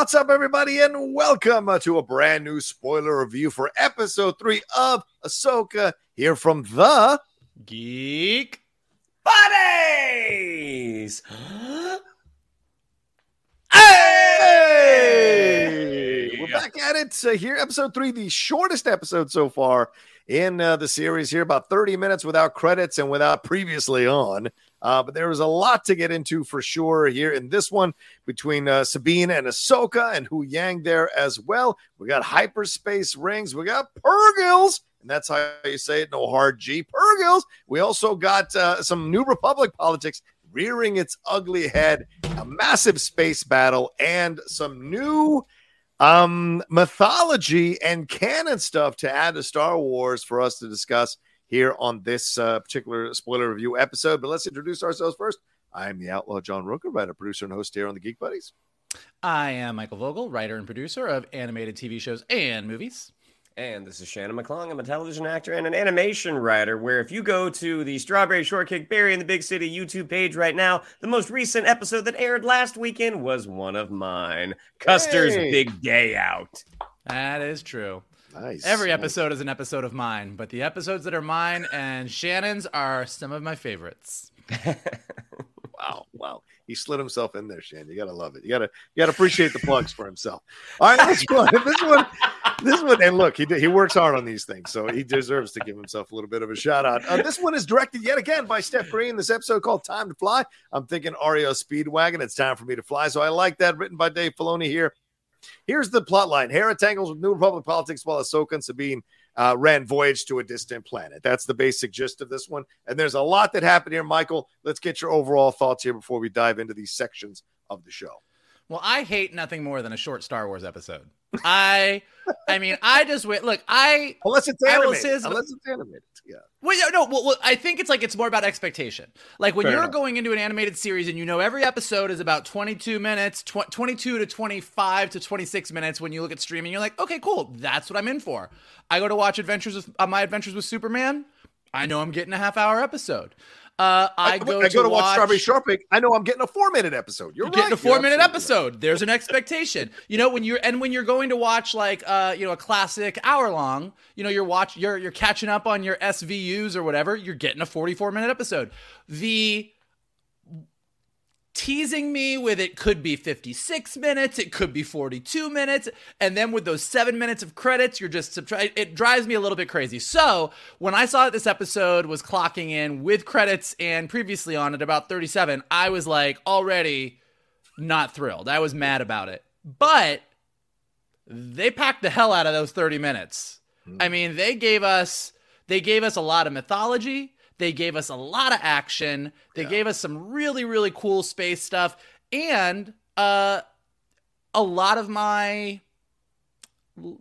What's up, everybody, and welcome uh, to a brand new spoiler review for episode three of Ahsoka here from the Geek Buddies! Hey! We're back at it uh, here, episode three, the shortest episode so far in uh, the series here, about 30 minutes without credits and without previously on. Uh, but there was a lot to get into for sure here in this one between uh, Sabine and Ahsoka and Huyang there as well. We got hyperspace rings, we got Purrgils, and that's how you say it. No hard G, Purrgils. We also got uh, some New Republic politics rearing its ugly head, a massive space battle, and some new um mythology and canon stuff to add to Star Wars for us to discuss here on this uh, particular spoiler review episode. But let's introduce ourselves first. I'm the outlaw John Rocha, writer, producer, and host here on the Geek Buddies. I am Michael Vogel, writer and producer of animated TV shows and movies. And this is Shannon McClung. I'm a television actor and an animation writer. Where if you go to the Strawberry Shortcake Berry in the Big City YouTube page right now, the most recent episode that aired last weekend was one of mine. Custard's Hey. Big Day Out. That is true. Nice. Every episode is an episode of mine, but the episodes that are mine and Shannon's are some of my favorites. Wow, wow. He slid himself in there, Shannon. You gotta love it. You gotta you gotta appreciate the plugs for himself. All right, this one, this one, this one, and look, he he works hard on these things, so he deserves to give himself a little bit of a shout out. Uh, this one is directed yet again by Steph Green. This episode called "Time to Fly." I'm thinking REO Speedwagon. It's time for me to fly, so I like that. Written by Dave Filoni here. Here's the plot line: Hera tangles with New Republic politics while Ahsoka and Sabine uh, ran voyage to a distant planet. That's the basic gist of this one. And there's a lot that happened here, Michael. Let's get your overall thoughts here before we dive into these sections of the show. Well, I hate nothing more than a short Star Wars episode. I, I mean, I just wait. Look, I Unless it's animated. Unless it's animated. Yeah. Well, yeah, no, well, well, I think it's like it's more about expectation. Like when Fair you're enough. going into an animated series and you know every episode is about 22 minutes, tw- 22 to 25 to 26 minutes. When you look at streaming, you're like, okay, cool, that's what I'm in for. I go to watch Adventures with uh, my Adventures with Superman. I know I'm getting a half hour episode. Uh, I, go, I go to, watch, watch Strawberry Shortcake. I know I'm getting a four minute episode. You're, you're right. getting a four You're minute absolutely right. episode. There's an expectation. you know, when you're and when you're going to watch like uh, you know, a classic hour long, you know, you're watch you're you're catching up on your SVUs or whatever, you're getting a 44 minute episode. The teasing me with it could be 56 minutes, it could be 42 minutes, and then with those seven minutes of credits, you're just subtract. It drives me a little bit crazy. So when I saw that this episode was clocking in with credits and previously on at about 37, I was like already not thrilled. I was mad about it, but they packed the hell out of those 30 minutes. Hmm. I mean, they gave us they gave us a lot of mythology. They gave us a lot of action. They gave us some really really cool space stuff and uh a lot of my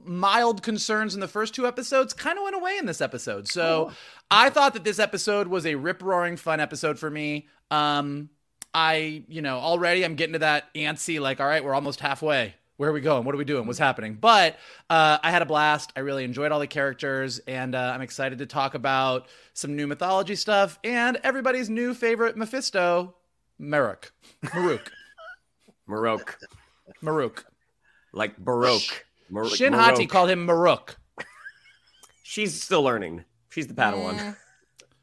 mild concerns in the first two episodes kind of went away in this episode. So I thought that this episode was a rip roaring fun episode for me. Um, I, you know, already I'm getting to that antsy, like, all right, we're almost halfway. Where are we going? What are we doing? What's happening? But uh, I had a blast. I really enjoyed all the characters, and uh, I'm excited to talk about some new mythology stuff and everybody's new favorite Mephisto, Maruk. Maruk. Marok. Maruk. Like Baroque. Mar- Shin Marok. Hati called him Maruk. She's still learning. She's the Padawan.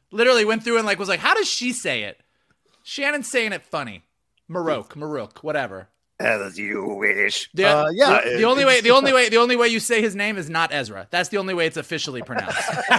Literally went through and like was like, how does she say it? Shannon's saying it funny. Marok, Maruk, whatever. As you wish. The, Uh, yeah, the, it- the only way, the only way, the only way you say his name is not Ezra. That's the only way it's officially pronounced.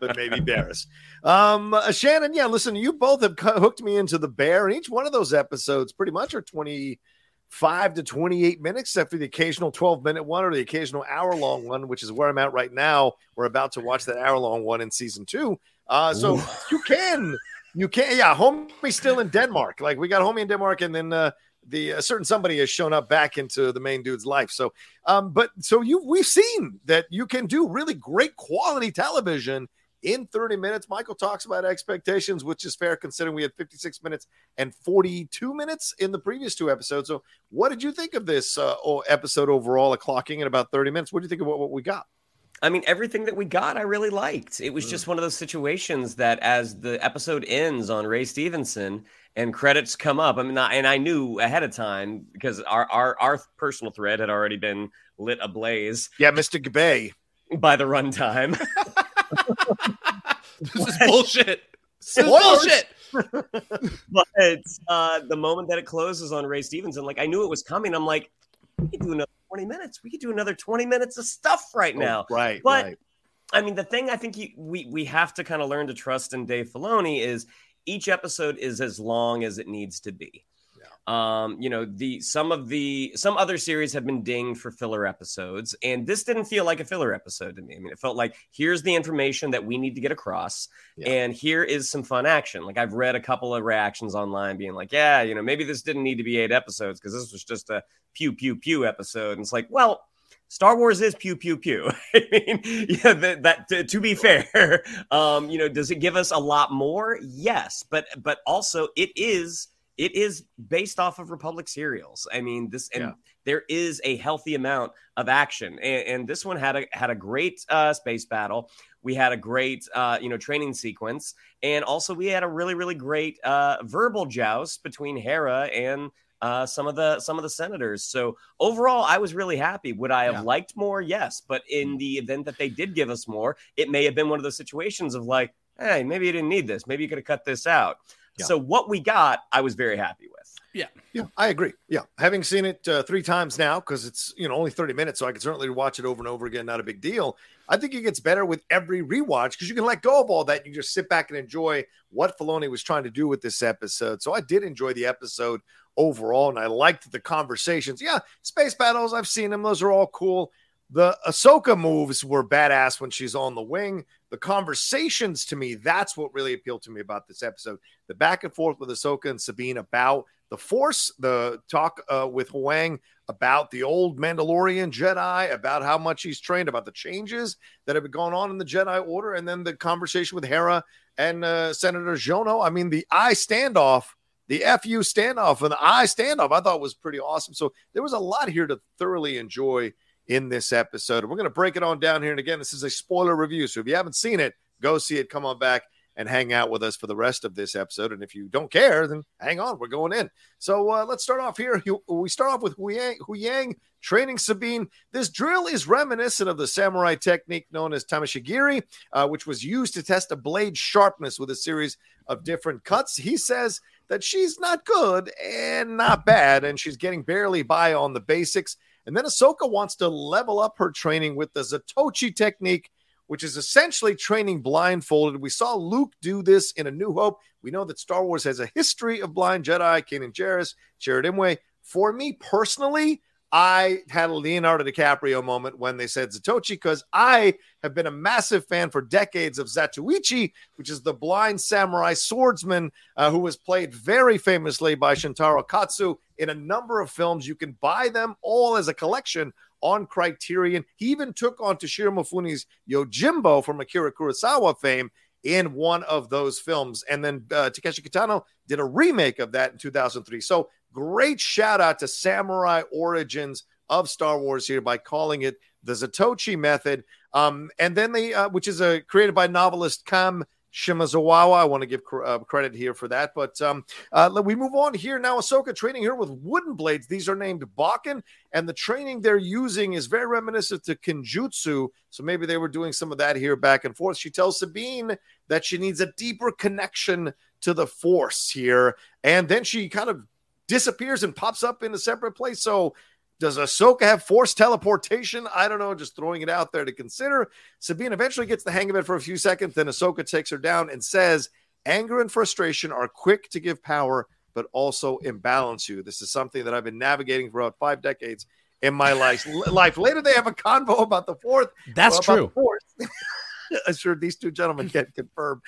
but maybe Barris. Um, uh, Shannon, yeah, listen, you both have co- hooked me into the bear, and each one of those episodes pretty much are 25 to 28 minutes, except for the occasional 12 minute one or the occasional hour long one, which is where I'm at right now. We're about to watch that hour long one in season two. Uh, so you can, you can't. yeah, homie's still in Denmark. Like we got homie in Denmark, and then uh, the certain somebody has shown up back into the main dude's life. So, um, but so you we've seen that you can do really great quality television in 30 minutes. Michael talks about expectations, which is fair considering we had 56 minutes and 42 minutes in the previous two episodes. So, what did you think of this uh, episode overall? A clocking in about 30 minutes. What do you think of what, what we got? I mean, everything that we got, I really liked. It was just one of those situations that, as the episode ends on Ray Stevenson and credits come up, I mean, I, and I knew ahead of time because our, our our personal thread had already been lit ablaze Yeah, Mr. Gabay. by the runtime. this is bullshit. This is bullshit. but uh, the moment that it closes on Ray Stevenson, like I knew it was coming. I'm like, we could do another 20 minutes. We could do another 20 minutes of stuff right oh, now. Oh, right, But right. I mean, the thing I think you, we we have to kind of learn to trust in Dave Filoni is each episode is as long as it needs to be. Um, you know, the some of the some other series have been dinged for filler episodes, and this didn't feel like a filler episode to me. I mean, it felt like here's the information that we need to get across, Yeah. and here is some fun action. Like I've read a couple of reactions online being like, yeah, you know, maybe this didn't need to be eight episodes because this was just a pew pew pew episode. And it's like, well, Star Wars is pew pew pew. I mean, yeah, that, that to, to be fair, um, you know, does it give us a lot more? Yes, but but also it is it is based off of Republic serials. I mean, this and Yeah. there is a healthy amount of action, and, and this one had a had a great uh, space battle. We had a great uh, you know training sequence, and also we had a really really great uh, verbal joust between Hera and uh, some of the some of the senators. So overall, I was really happy. Would I have Yeah. liked more? Yes, but in the event that they did give us more, it may have been one of those situations of like, hey, maybe you didn't need this. Maybe you could have cut this out. Yeah. So what we got, I was very happy with. Yeah, Yeah, I agree. Yeah, having seen it uh, three times now because it's you know only thirty minutes, so I can certainly watch it over and over again. Not a big deal. I think it gets better with every rewatch because you can let go of all that. You just sit back and enjoy what Filoni was trying to do with this episode. So I did enjoy the episode overall, and I liked the conversations. Yeah, space battles, I've seen them; those are all cool. The Ahsoka moves were badass when she's on the wing. The conversations to me, that's what really appealed to me about this episode. The back and forth with Ahsoka and Sabine about the Force, the talk uh, with Huyang about the old Mandalorian Jedi, about how much he's trained, about the changes that have been going on in the Jedi Order, and then the conversation with Hera and uh, Senator Xiono. I mean, the I standoff, the FU standoff, and the I standoff, I thought was pretty awesome. So there was a lot here to thoroughly enjoy in this episode. We're going to break it on down here. And again, this is a spoiler review. So if you haven't seen it, go see it. Come on back and hang out with us for the rest of this episode. And if you don't care, then hang on. We're going in. So uh, let's start off here. We start off with Huyang, training Sabine. This drill is reminiscent of the samurai technique known as tameshigiri, uh, which was used to test a blade sharpness with a series of different cuts. He says that she's not good and not bad, and she's getting barely by on the basics. And then Ahsoka wants to level up her training with the Zatoichi technique, which is essentially training blindfolded. We saw Luke do this in A New Hope. We know that Star Wars has a history of blind Jedi, Kanan Jarrus, Chirrut Imwe. For me personally, I had a Leonardo DiCaprio moment when they said Zatoichi because I have been a massive fan for decades of Zatoichi, which is the blind samurai swordsman uh, who was played very famously by Shintaro Katsu in a number of films. You can buy them all as a collection on Criterion. He even took on Toshiro Mifune's Yojimbo from Akira Kurosawa fame in one of those films. And then uh, Takeshi Kitano did a remake of that in 2003. So great shout out to Samurai Origins of Star Wars here by calling it the Zatoichi method. Um, and then they, uh, which is uh, created by novelist Kan Shimozawa. I want to give uh, credit here for that. But um, uh, we move on here now. Ahsoka training here with wooden blades. These are named bokken, and the training they're using is very reminiscent to Kenjutsu. So maybe they were doing some of that here back and forth. She tells Sabine that she needs a deeper connection to the Force here, and then she kind of disappears and pops up in a separate place. So does Ahsoka have force teleportation? I don't know. Just throwing it out there to consider. Sabine eventually gets the hang of it for a few seconds. Then Ahsoka takes her down and says, Anger and frustration are quick to give power, but also imbalance you. This is something that I've been navigating for about five decades in my life. life. Later, they have a convo about the fourth. That's true. I'm sure these two gentlemen can confirm.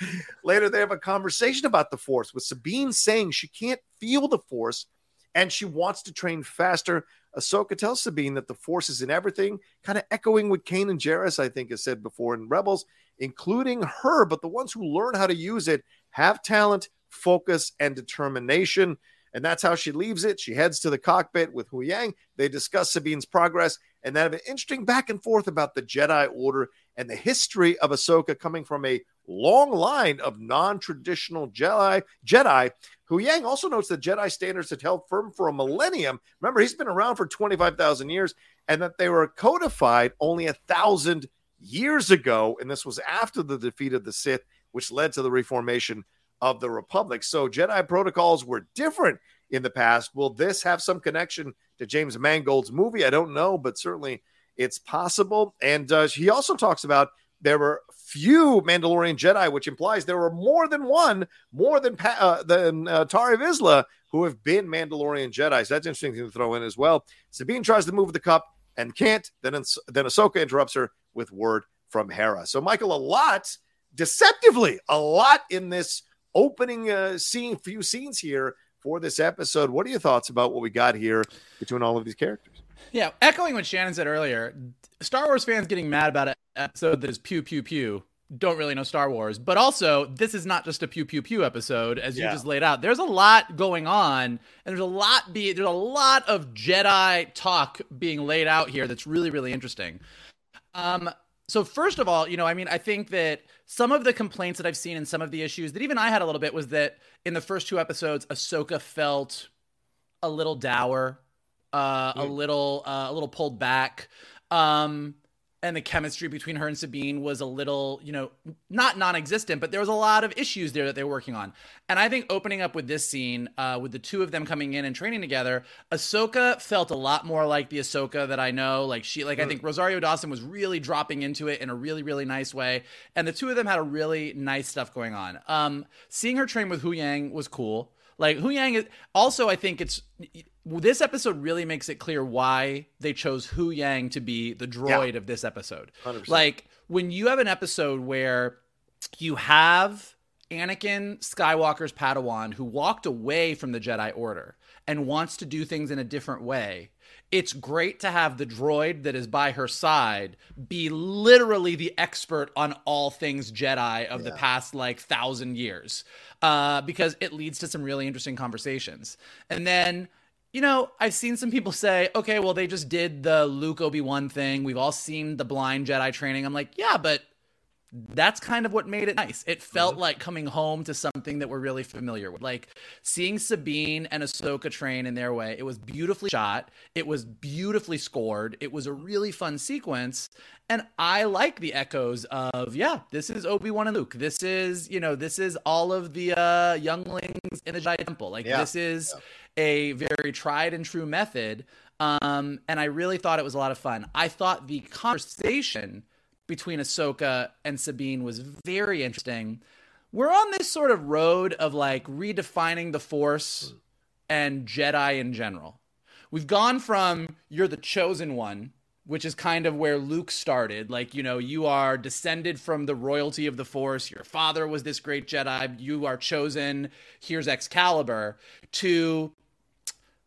Later, they have a conversation about the force with Sabine saying she can't feel the force and she wants to train faster Ahsoka tells Sabine that the Force is in everything, kind of echoing what Kanan Jarrus, I think, has said before in Rebels, including her. But the ones who learn how to use it have talent, focus, and determination. And that's how she leaves it. She heads to the cockpit with Huyang. They discuss Sabine's progress and then have an interesting back and forth about the Jedi Order and the history of Ahsoka coming from a long line of non-traditional Jedi. Jedi. Huyang also notes that Jedi standards had held firm for a millennium. Remember, he's been around for 25,000 years, and that they were codified only a thousand years ago. And this was after the defeat of the Sith, which led to the reformation of the Republic. So Jedi protocols were different in the past. Will this have some connection to James Mangold's movie? I don't know, but certainly it's possible. And uh, he also talks about there were few Mandalorian Jedi, which implies there were more than one, more than uh, than uh, Tarre Vizsla, who have been Mandalorian Jedi. So that's interesting to throw in as well. Sabine tries to move the cup and can't. Then then Ahsoka interrupts her with word from Hera. So Michael, a lot, deceptively, a lot in this opening uh, scene, few scenes here for this episode. What are your thoughts about what we got here between all of these characters? Yeah, echoing what Shannon said earlier, Star Wars fans getting mad about an episode that is pew pew pew don't really know Star Wars, but also this is not just a pew pew pew episode as you just laid out. There's a lot going on, and there's a lot be there's a lot of Jedi talk being laid out here that's really really interesting. Um, so first of all, you know, I mean, I think that some of the complaints that I've seen and some of the issues that even I had a little bit was that in the first two episodes, Ahsoka felt a little dour, uh, a little uh, a little pulled back. Um, and the chemistry between her and Sabine was a little, you know, not non-existent, but there was a lot of issues there that they were working on. And I think opening up with this scene, uh, with the two of them coming in and training together, Ahsoka felt a lot more like the Ahsoka that I know. Like she, like I think Rosario Dawson was really dropping into it in a really, really nice way, and the two of them had a really nice stuff going on. Um, seeing her train with Hu Huyang was cool. Like Huyang is also, I think it's this episode really makes it clear why they chose Huyang to be the droid yeah. of this episode. 100%. Like when you have an episode where you have Anakin Skywalker's Padawan who walked away from the Jedi Order and wants to do things in a different way. It's great to have the droid that is by her side be literally the expert on all things Jedi of yeah. the past like thousand years, uh, because it leads to some really interesting conversations. And then you know, I've seen some people say, okay, well, they just did the Luke Obi Wan thing. We've all seen the blind Jedi training. I'm like, yeah, but that's kind of what made it nice. It felt mm-hmm. like coming home to something that we're really familiar with. Like seeing Sabine and Ahsoka train in their way. It was beautifully shot. It was beautifully scored. It was a really fun sequence. And I like the echoes of, yeah, this is Obi-Wan and Luke. This is, you know, this is all of the uh, younglings in the Jedi Temple. Like yeah. this is yeah. a very tried and true method. Um, and I really thought it was a lot of fun. I thought the conversation between Ahsoka and Sabine was very interesting. We're on this sort of road of like redefining the Force and Jedi in general, we've gone from you're the chosen one which is kind of where Luke started. Like, you know, you are descended from the royalty of the Force. Your father was this great Jedi. You are chosen. Here's Excalibur. To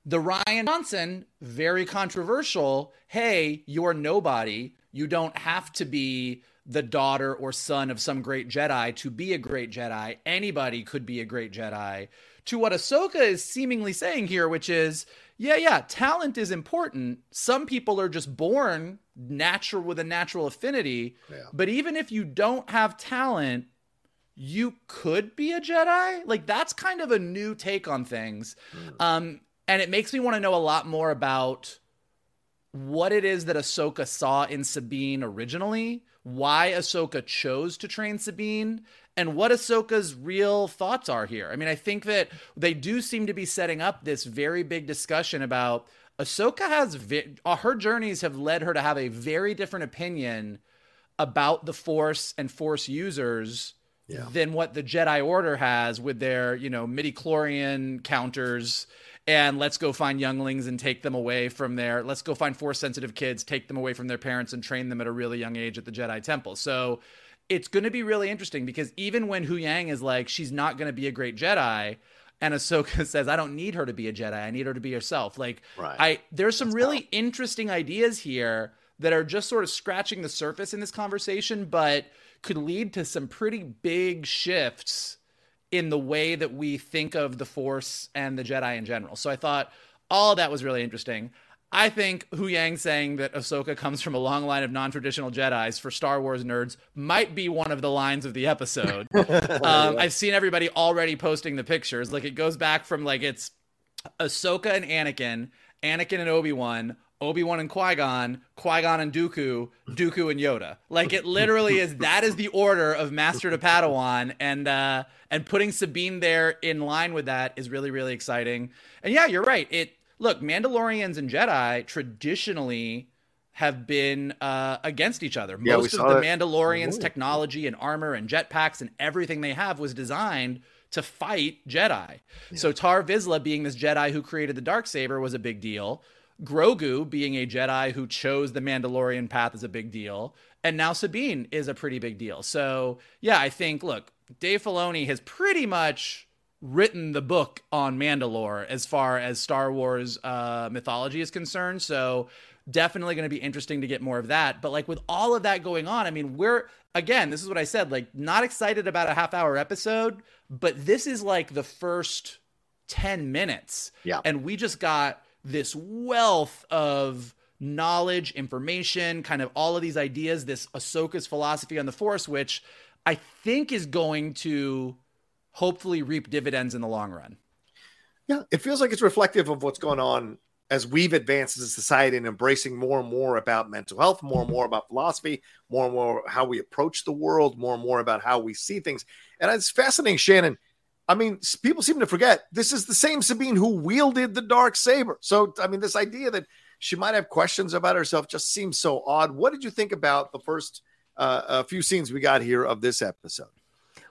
the Rian Johnson, very controversial. Hey, you're nobody. You don't have to be the daughter or son of some great Jedi to be a great Jedi. Anybody could be a great Jedi. To what Ahsoka is seemingly saying here, which is, yeah, yeah, talent is important. Some people are just born natural with a natural affinity. Yeah. But even if you don't have talent, you could be a Jedi. Like that's kind of a new take on things. Mm. Um, and it makes me want to know a lot more about what it is that Ahsoka saw in Sabine originally, why Ahsoka chose to train Sabine, and what Ahsoka's real thoughts are here. I mean, I think that they do seem to be setting up this very big discussion about Ahsoka has vi- uh, her journeys have led her to have a very different opinion about the Force and Force users yeah. than what the Jedi Order has with their, you know, midi chlorian counters and let's go find younglings and take them away from their let's go find force sensitive kids take them away from their parents and train them at a really young age at the jedi temple so it's going to be really interesting because even when Huyang is like, she's not going to be a great Jedi, and Ahsoka says, I don't need her to be a Jedi. I need her to be herself. Like, right. I there's some That's really tough. interesting ideas here that are just sort of scratching the surface in this conversation, but could lead to some pretty big shifts in the way that we think of the Force and the Jedi in general. So I thought all that was really interesting. I think Huyang saying that Ahsoka comes from a long line of non-traditional Jedi's for Star Wars nerds might be one of the lines of the episode. um, I've seen everybody already posting the pictures. Like it goes back from like it's Ahsoka and Anakin, Anakin and Obi Wan, Obi Wan and Qui Gon, Qui Gon and Dooku, Dooku and Yoda. Like it literally is. That is the order of Master to Padawan, and uh, and putting Sabine there in line with that is really really exciting. And yeah, you're right. It look, Mandalorians and Jedi traditionally have been uh, against each other. Yeah, Most of the Mandalorians' technology and armor and jetpacks and everything they have was designed to fight Jedi. Yeah. So Tarre Vizsla being this Jedi who created the dark saber was a big deal. Grogu being a Jedi who chose the Mandalorian path is a big deal. And now Sabine is a pretty big deal. So, yeah, I think, look, Dave Filoni has pretty much written the book on Mandalore as far as Star Wars uh, mythology is concerned. So definitely going to be interesting to get more of that. But like with all of that going on, I mean, we're again, this is what I said, like not excited about a half hour episode, but this is like the first 10 minutes. Yeah. And we just got this wealth of knowledge, information, kind of all of these ideas, this Ahsoka's philosophy on the Force, which I think is going to hopefully reap dividends in the long run. Yeah, it feels like it's reflective of what's going on as we've advanced as a society and embracing more and more about mental health, more and more about philosophy, more and more how we approach the world, more and more about how we see things. And it's fascinating, Shannon. I mean, people seem to forget this is the same Sabine who wielded the dark saber. So, I mean, this idea that she might have questions about herself just seems so odd. What did you think about the first uh, few scenes we got here of this episode?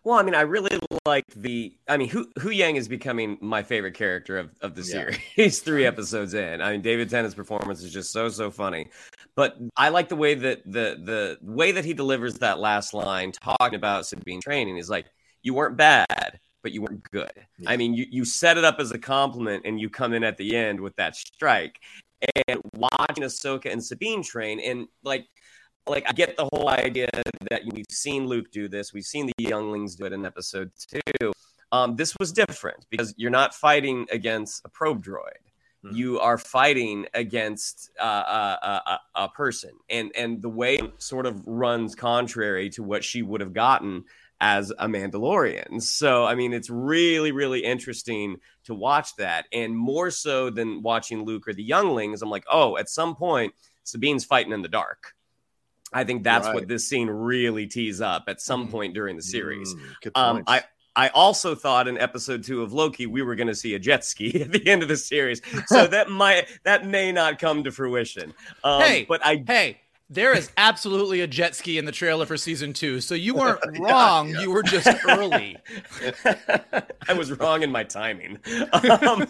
Well, I mean, I really like the. I mean, Hu Huyang is becoming my favorite character of, of the series. Yeah. three episodes in. I mean, David Tennant's performance is just so so funny. But I like the way that the the way that he delivers that last line, talking about Sabine training, is like, "You weren't bad, but you weren't good." Yeah. I mean, you you set it up as a compliment, and you come in at the end with that strike. And watching Ahsoka and Sabine train, and like like I get the whole idea that we've seen Luke do this, we've seen the younglings do it in episode two. Um, this was different because you're not fighting against a probe droid. Mm-hmm. You are fighting against uh, uh, uh, a, a, person, and and the way sort of runs contrary to what she would have gotten as a Mandalorian. So I mean, it's really really interesting to watch that, and more so than watching Luke or the younglings. I'm like, oh, at some point, Sabine's fighting in the dark I think that's right. what this scene really tees up at some mm. point during the series. Mm, um, I I also thought in episode two of Loki we were going to see a jet ski at the end of the series, so that might that may not come to fruition. Um, hey, but I hey There is absolutely a jet ski in the trailer for season two. So you weren't wrong. Yeah, yeah. You were just early. I was wrong in my timing. Um,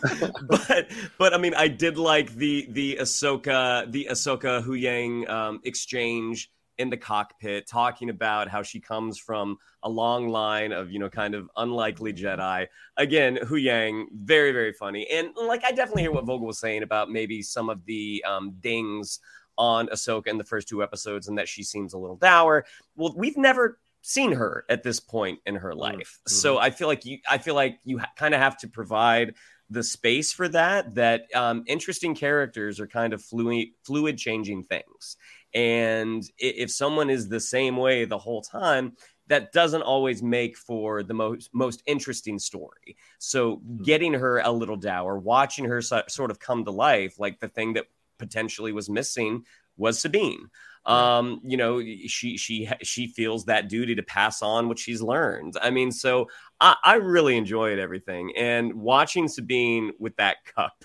but but I mean I did like the the Ahsoka the Ahsoka Huyang um, exchange in the cockpit talking about how she comes from a long line of you know kind of unlikely Jedi. Again, Huyang, very very funny, and like I definitely hear what Vogel was saying about maybe some of the um, dings on Ahsoka in the first two episodes, and that she seems a little dour. Well, we've never seen her at this point in her mm, life, mm-hmm. so I feel like you I feel like you ha- kind of have to provide the space for that that um, interesting characters are kind of fluid fluid changing things and if someone is the same way the whole time, that doesn't always make for the most most interesting story. So hmm. getting her a little dour, watching her so, sort of come to life, like the thing that potentially was missing was Sabine. Um, you know, she she she feels that duty to pass on what she's learned. I mean, so I, I really enjoyed everything, and watching Sabine with that cup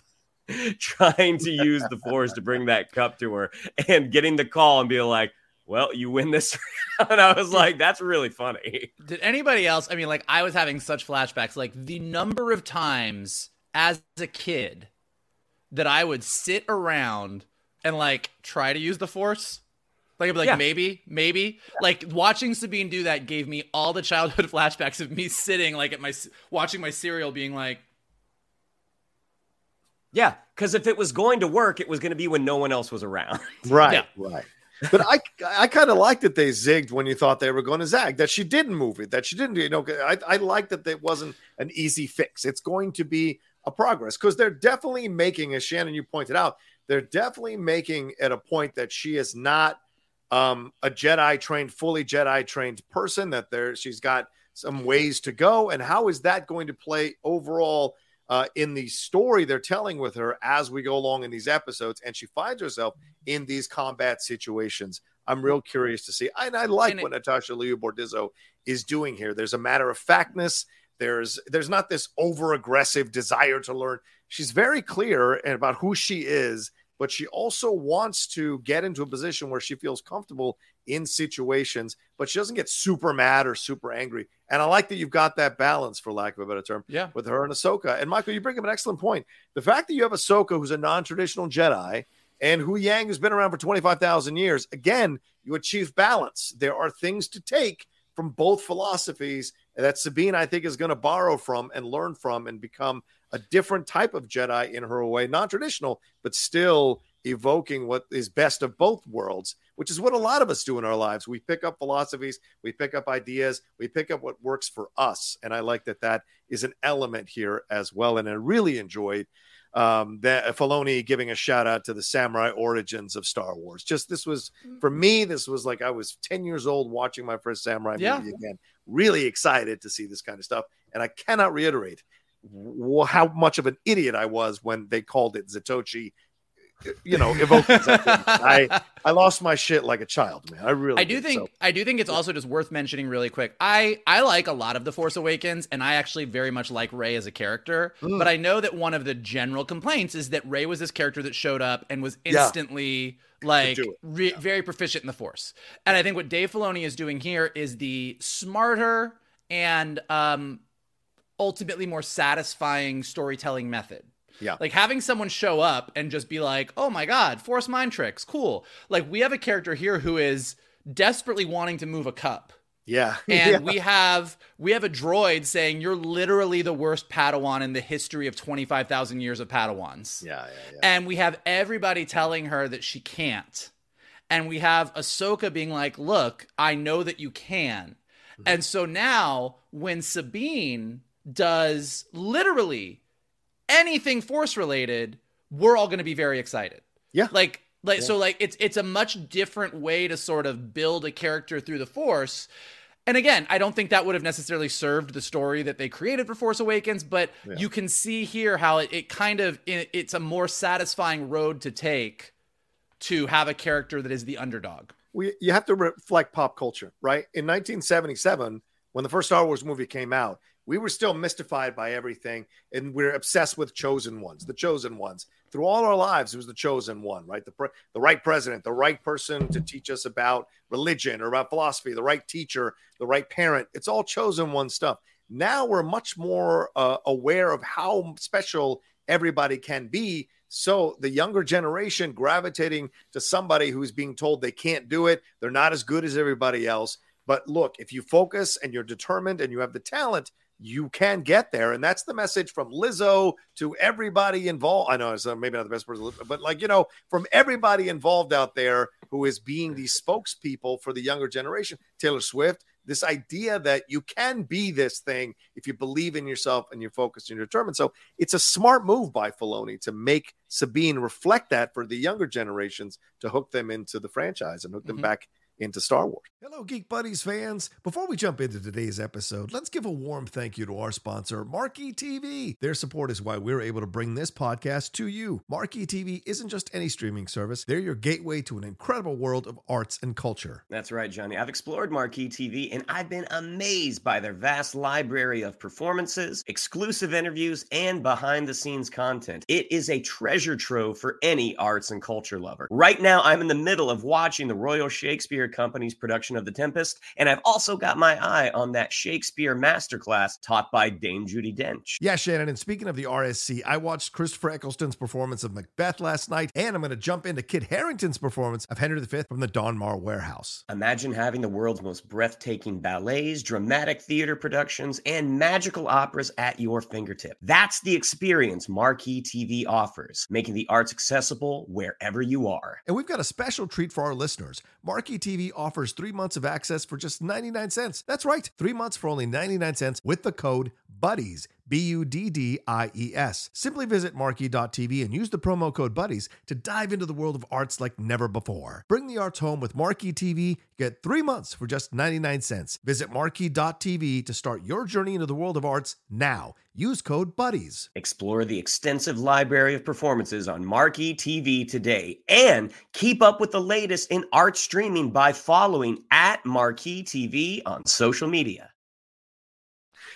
trying to use the force to bring that cup to her and getting the call and being like, well, you win this round. I was like, that's really funny. Did anybody else? I mean, like, I was having such flashbacks. Like, the number of times as a kid that I would sit around and, like, try to use the force. Like, I'd be like, yeah. maybe, maybe. Yeah. Like, watching Sabine do that gave me all the childhood flashbacks of me sitting, like, at my, watching my cereal being like, yeah, because if it was going to work, it was going to be when no one else was around. right, yeah. right. But I, I kind of like that they zigged when you thought they were going to zag. That she didn't move it. That she didn't. You know, I, I like that it wasn't an easy fix. It's going to be a progress because they're definitely making, as Shannon you pointed out, they're definitely making at a point that she is not um, a Jedi trained, fully Jedi trained person. That there, she's got some ways to go, and how is that going to play overall? uh, in the story they're telling with her as we go along in these episodes, and she finds herself in these combat situations. I'm real curious to see. And I like and what Natasha Liu Bordizzo is doing here. There's a matter of factness. There's there's not this over aggressive desire to learn. She's very clear about who she is, but she also wants to get into a position where she feels comfortable in situations, but she doesn't get super mad or super angry. And I like that you've got that balance, for lack of a better term, yeah. with her and Ahsoka. And Michael, you bring up an excellent point. The fact that you have Ahsoka, who's a non-traditional Jedi, and Huyang, who's been around for 25,000 years, again, you achieve balance. There are things to take from both philosophies that Sabine, I think, is going to borrow from and learn from and become a different type of Jedi in her way, non traditional, but still evoking what is best of both worlds, which is what a lot of us do in our lives. We pick up philosophies, we pick up ideas, we pick up what works for us. And I like that that is an element here as well. And I really enjoyed um, that Filoni giving a shout out to the samurai origins of Star Wars. Just this was for me, this was like I was 10 years old watching my first samurai yeah. movie again. Really excited to see this kind of stuff. And I cannot reiterate how much of an idiot I was when they called it Zatoichi you know, evoking I I lost my shit like a child, man. I really I do did, think so. I do think it's also just worth mentioning really quick. I I like a lot of the Force Awakens and I actually very much like Rey as a character, mm. but I know that one of the general complaints is that Rey was this character that showed up and was instantly yeah. like re- yeah. very proficient in the Force. And I think what Dave Filoni is doing here is the smarter and um ultimately more satisfying storytelling method. Yeah. Like having someone show up and just be like, oh my God, force mind tricks, cool. Like we have a character here who is desperately wanting to move a cup. Yeah. And yeah. we have we have a droid saying you're literally the worst Padawan in the history of 25,000 years of Padawans. Yeah, yeah, yeah. And we have everybody telling her that she can't. And we have Ahsoka being like, "Look, I know that you can." Mm-hmm. And so now when Sabine does literally anything force related, we're all going to be very excited. Yeah. Like like yeah. so like it's it's a much different way to sort of build a character through the force. And again, I don't think that would have necessarily served the story that they created for Force Awakens, but yeah. you can see here how it, it kind of it, it's a more satisfying road to take to have a character that is the underdog. We you have to reflect pop culture, right? In 1977, when the first Star Wars movie came out, we were still mystified by everything, and we're obsessed with chosen ones, the chosen ones. Through all our lives, it was the chosen one, right? The pre- the right president, the right person to teach us about religion or about philosophy, the right teacher, the right parent. It's all chosen one stuff. Now we're much more uh, aware of how special everybody can be. So the younger generation gravitating to somebody who's being told they can't do it, they're not as good as everybody else. But look, if you focus and you're determined and you have the talent, you can get there. And that's the message from Lizzo to everybody involved. I know it's maybe not the best person, but like, you know, from everybody involved out there who is being these spokespeople for the younger generation, Taylor Swift, this idea that you can be this thing if you believe in yourself and you're focused and you're determined. So it's a smart move by Filoni to make Sabine reflect that for the younger generations to hook them into the franchise and hook them mm-hmm. back into Star Wars. Hello, Geek Buddies fans. Before we jump into today's episode, let's give a warm thank you to our sponsor, Marquee TV. Their support is why we're able to bring this podcast to you. Marquee TV isn't just any streaming service, they're your gateway to an incredible world of arts and culture. That's right, Johnny. I've explored Marquee TV and I've been amazed by their vast library of performances, exclusive interviews, and behind the scenes content. It is a treasure trove for any arts and culture lover. Right now, I'm in the middle of watching the Royal Shakespeare Company's production of The Tempest, and I've also got my eye on that Shakespeare masterclass taught by Dame Judi Dench. Yeah, Shannon, and speaking of the RSC, I watched Christopher Eccleston's performance of Macbeth last night, and I'm going to jump into Kit Harington's performance of Henry V from the Donmar Warehouse. Imagine having the world's most breathtaking ballets, dramatic theater productions, and magical operas at your fingertip. That's the experience Marquee TV offers, making the arts accessible wherever you are. And we've got a special treat for our listeners. Marquee TV TV offers three months of access for just 99 cents. That's right, three months for only 99 cents with the code BUDDIES. B U D D I E S. Simply visit marquee.tv and use the promo code BUDDIES to dive into the world of arts like never before. Bring the arts home with Marquee TV. Get three months for just 99 cents. Visit marquee.tv to start your journey into the world of arts now. Use code BUDDIES. Explore the extensive library of performances on Marquee TV today and keep up with the latest in art streaming by following at Marquee TV on social media.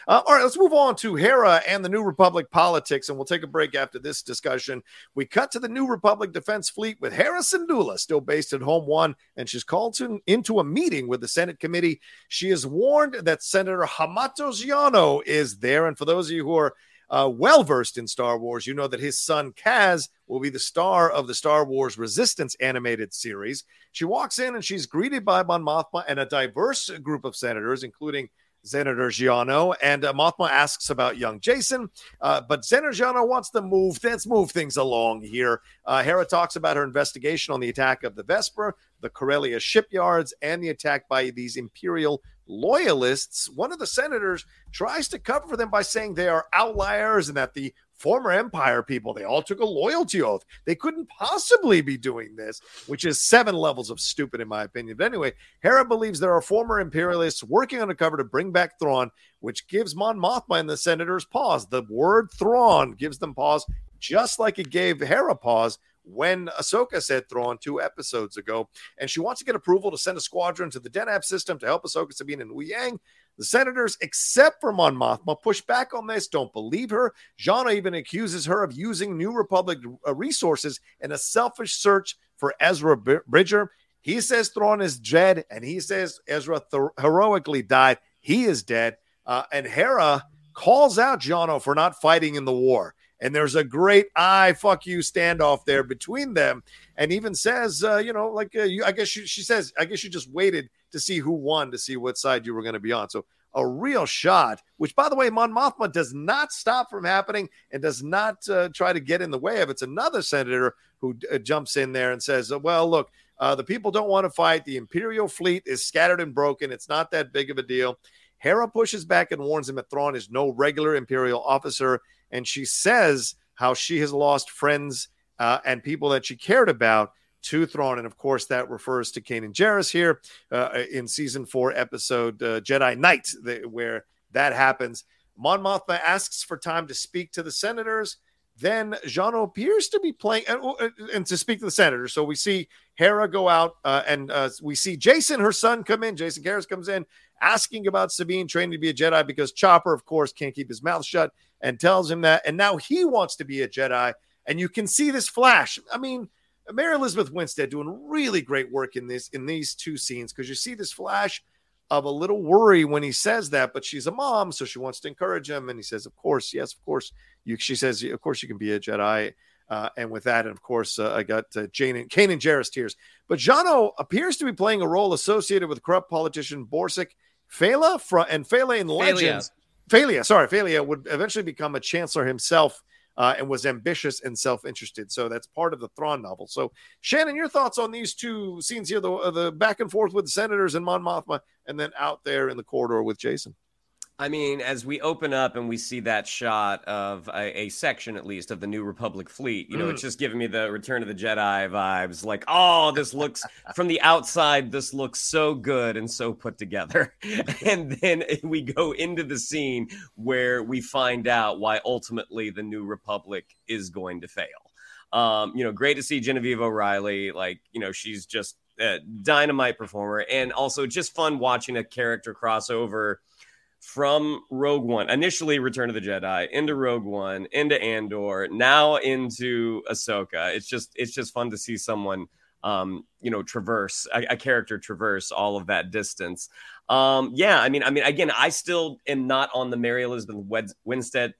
Uh, all right, let's move on to Hera and the New Republic politics, and we'll take a break after this discussion. We cut to the New Republic Defense Fleet with Hera Syndulla, still based at Home One, and she's called to, into a meeting with the Senate committee. She is warned that Senator Hamato Xiono is there, and for those of you who are uh, well versed in Star Wars, you know that his son Kaz will be the star of the Star Wars Resistance animated series. She walks in and she's greeted by Mon Mothma and a diverse group of senators, including Senator Xiono. And uh, Mothma asks about young Jacen, uh, but Senator Xiono wants to move. Let's move things along here. Uh, Hera talks about her investigation on the attack of the Vesper, the Corellia shipyards, and the attack by these Imperial loyalists. One of the senators tries to cover them by saying they are outliers and that the former empire people they all took a loyalty oath. They couldn't possibly be doing this which is seven levels of stupid in my opinion. But anyway hera believes there are former imperialists working undercover to bring back thrawn which gives mon mothma and the senators pause. The word thrawn gives them pause just like it gave hera pause when Ahsoka said Thrawn two episodes ago, and she wants to get approval to send a squadron to the Deneb system to help Ahsoka, Sabine, and Huyang. The senators, except for Mon Mothma, push back on this, don't believe her. Xiono even accuses her of using New Republic uh, resources in a selfish search for Ezra Bridger. He says Thrawn is dead, and he says Ezra th- heroically died. He is dead. Uh, and Hera calls out Xiono for not fighting in the war. And there's a great I fuck you standoff there between them. And even says, uh, you know, like uh, you, I guess she, she says, I guess you just waited to see who won to see what side you were going to be on. So a real shot, which by the way, Mon Mothma does not stop from happening and does not uh, try to get in the way of. It's another senator who uh, jumps in there and says, well, look, uh, the people don't want to fight. The Imperial fleet is scattered and broken. It's not that big of a deal. Hera pushes back and warns him that Thrawn is no regular Imperial officer and she says how she has lost friends uh, and people that she cared about to Thrawn. And of course, that refers to Kanan Jarrus here uh, in season four, episode uh, Jedi Knight, where that happens. Mon Mothma asks for time to speak to the senators. then Xiono appears to be playing. And, and, to speak to the senator, so we see Hera go out, uh, and uh, we see Jacen, her son, come in. Jacen Karras comes in, asking about Sabine training to be a Jedi because Chopper, of course, can't keep his mouth shut and tells him that. And now he wants to be a Jedi. And you can see this flash. I mean, Mary Elizabeth Winstead doing really great work in this in these two scenes because you see this flash of a little worry when he says that, but she's a mom, so she wants to encourage him. And he says, Of course, yes, of course. You she says, Of course you can be a Jedi. Uh, and with that, and of course, uh, I got uh, Jane and Kanan Jarrus tears. But Xiono appears to be playing a role associated with corrupt politician Borsk Fey'lya from and Fey'lya in Legends. Fey'lya, sorry, Fey'lya would eventually become a chancellor himself uh, and was ambitious and self-interested. So that's part of the Thrawn novel. So Shannon, your thoughts on these two scenes here, the uh, the back and forth with the senators and Mon Mothma, and then out there in the corridor with Jacen. I mean, as we open up and we see that shot of a, a section, at least, of the New Republic fleet, you know, mm. it's just giving me the Return of the Jedi vibes. Like, oh, this looks from the outside, this looks so good and so put together. and then we go into the scene where we find out why ultimately the New Republic is going to fail. Um, you know, great to see Genevieve O'Reilly. Like, you know, she's just a dynamite performer, and also just fun watching a character crossover from Rogue One, initially Return of the Jedi, into Rogue One, into Andor, now into Ahsoka. It's just it's just fun to see someone um, you know, traverse a, a, character traverse all of that distance. Um, yeah, I mean, I mean, again, I still am not on the Mary Elizabeth Winstead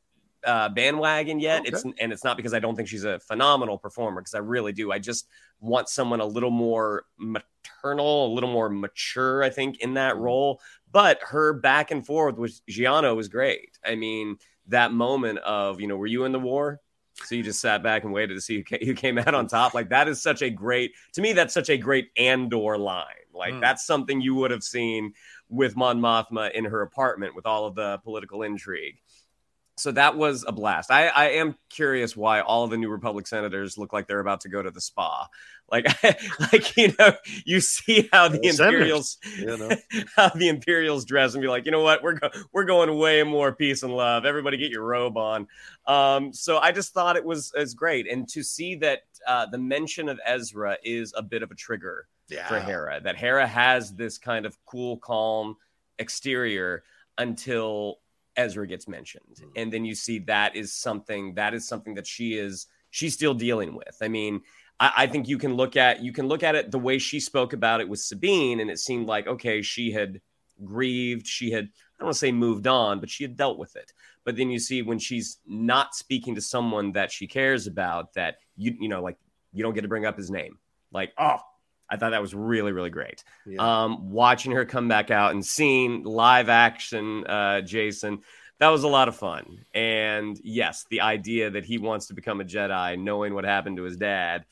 uh, bandwagon yet. Okay. It's and it's not because I don't think she's a phenomenal performer because I really do. I just want someone a little more maternal, a little more mature. I think in that mm-hmm. role. But her back and forth with Xiono was great. I mean, that moment of you know, were you in the war? So you just sat back and waited to see who came out on top. Like that is such a great to me. That's such a great Andor line. Like mm. that's something you would have seen with Mon Mothma in her apartment with all of the political intrigue so that was a blast. I, I am curious why all of the New Republic senators look like they're about to go to the spa. Like, like you know, you see how the Imperials, you know. how the Imperials dress and be like, you know what, we're go- we're going way more peace and love. Everybody, get your robe on. Um, so I just thought it was as great, and to see that uh, the mention of Ezra is a bit of a trigger yeah. for Hera. That Hera has this kind of cool, calm exterior until Ezra gets mentioned. Mm-hmm. And then you see that is something that is something that she is she's still dealing with. I mean, I, I, think you can look at you can look at it the way she spoke about it with Sabine, and it seemed like okay, she had grieved, she had I don't want to say moved on, but she had dealt with it. But then you see when she's not speaking to someone that she cares about, that you you know like you don't get to bring up his name. Like, oh, I thought that was really, really great. Yeah. Um, watching her come back out and seeing live action uh, Jacen, that was a lot of fun. And yes, the idea that he wants to become a Jedi, knowing what happened to his dad,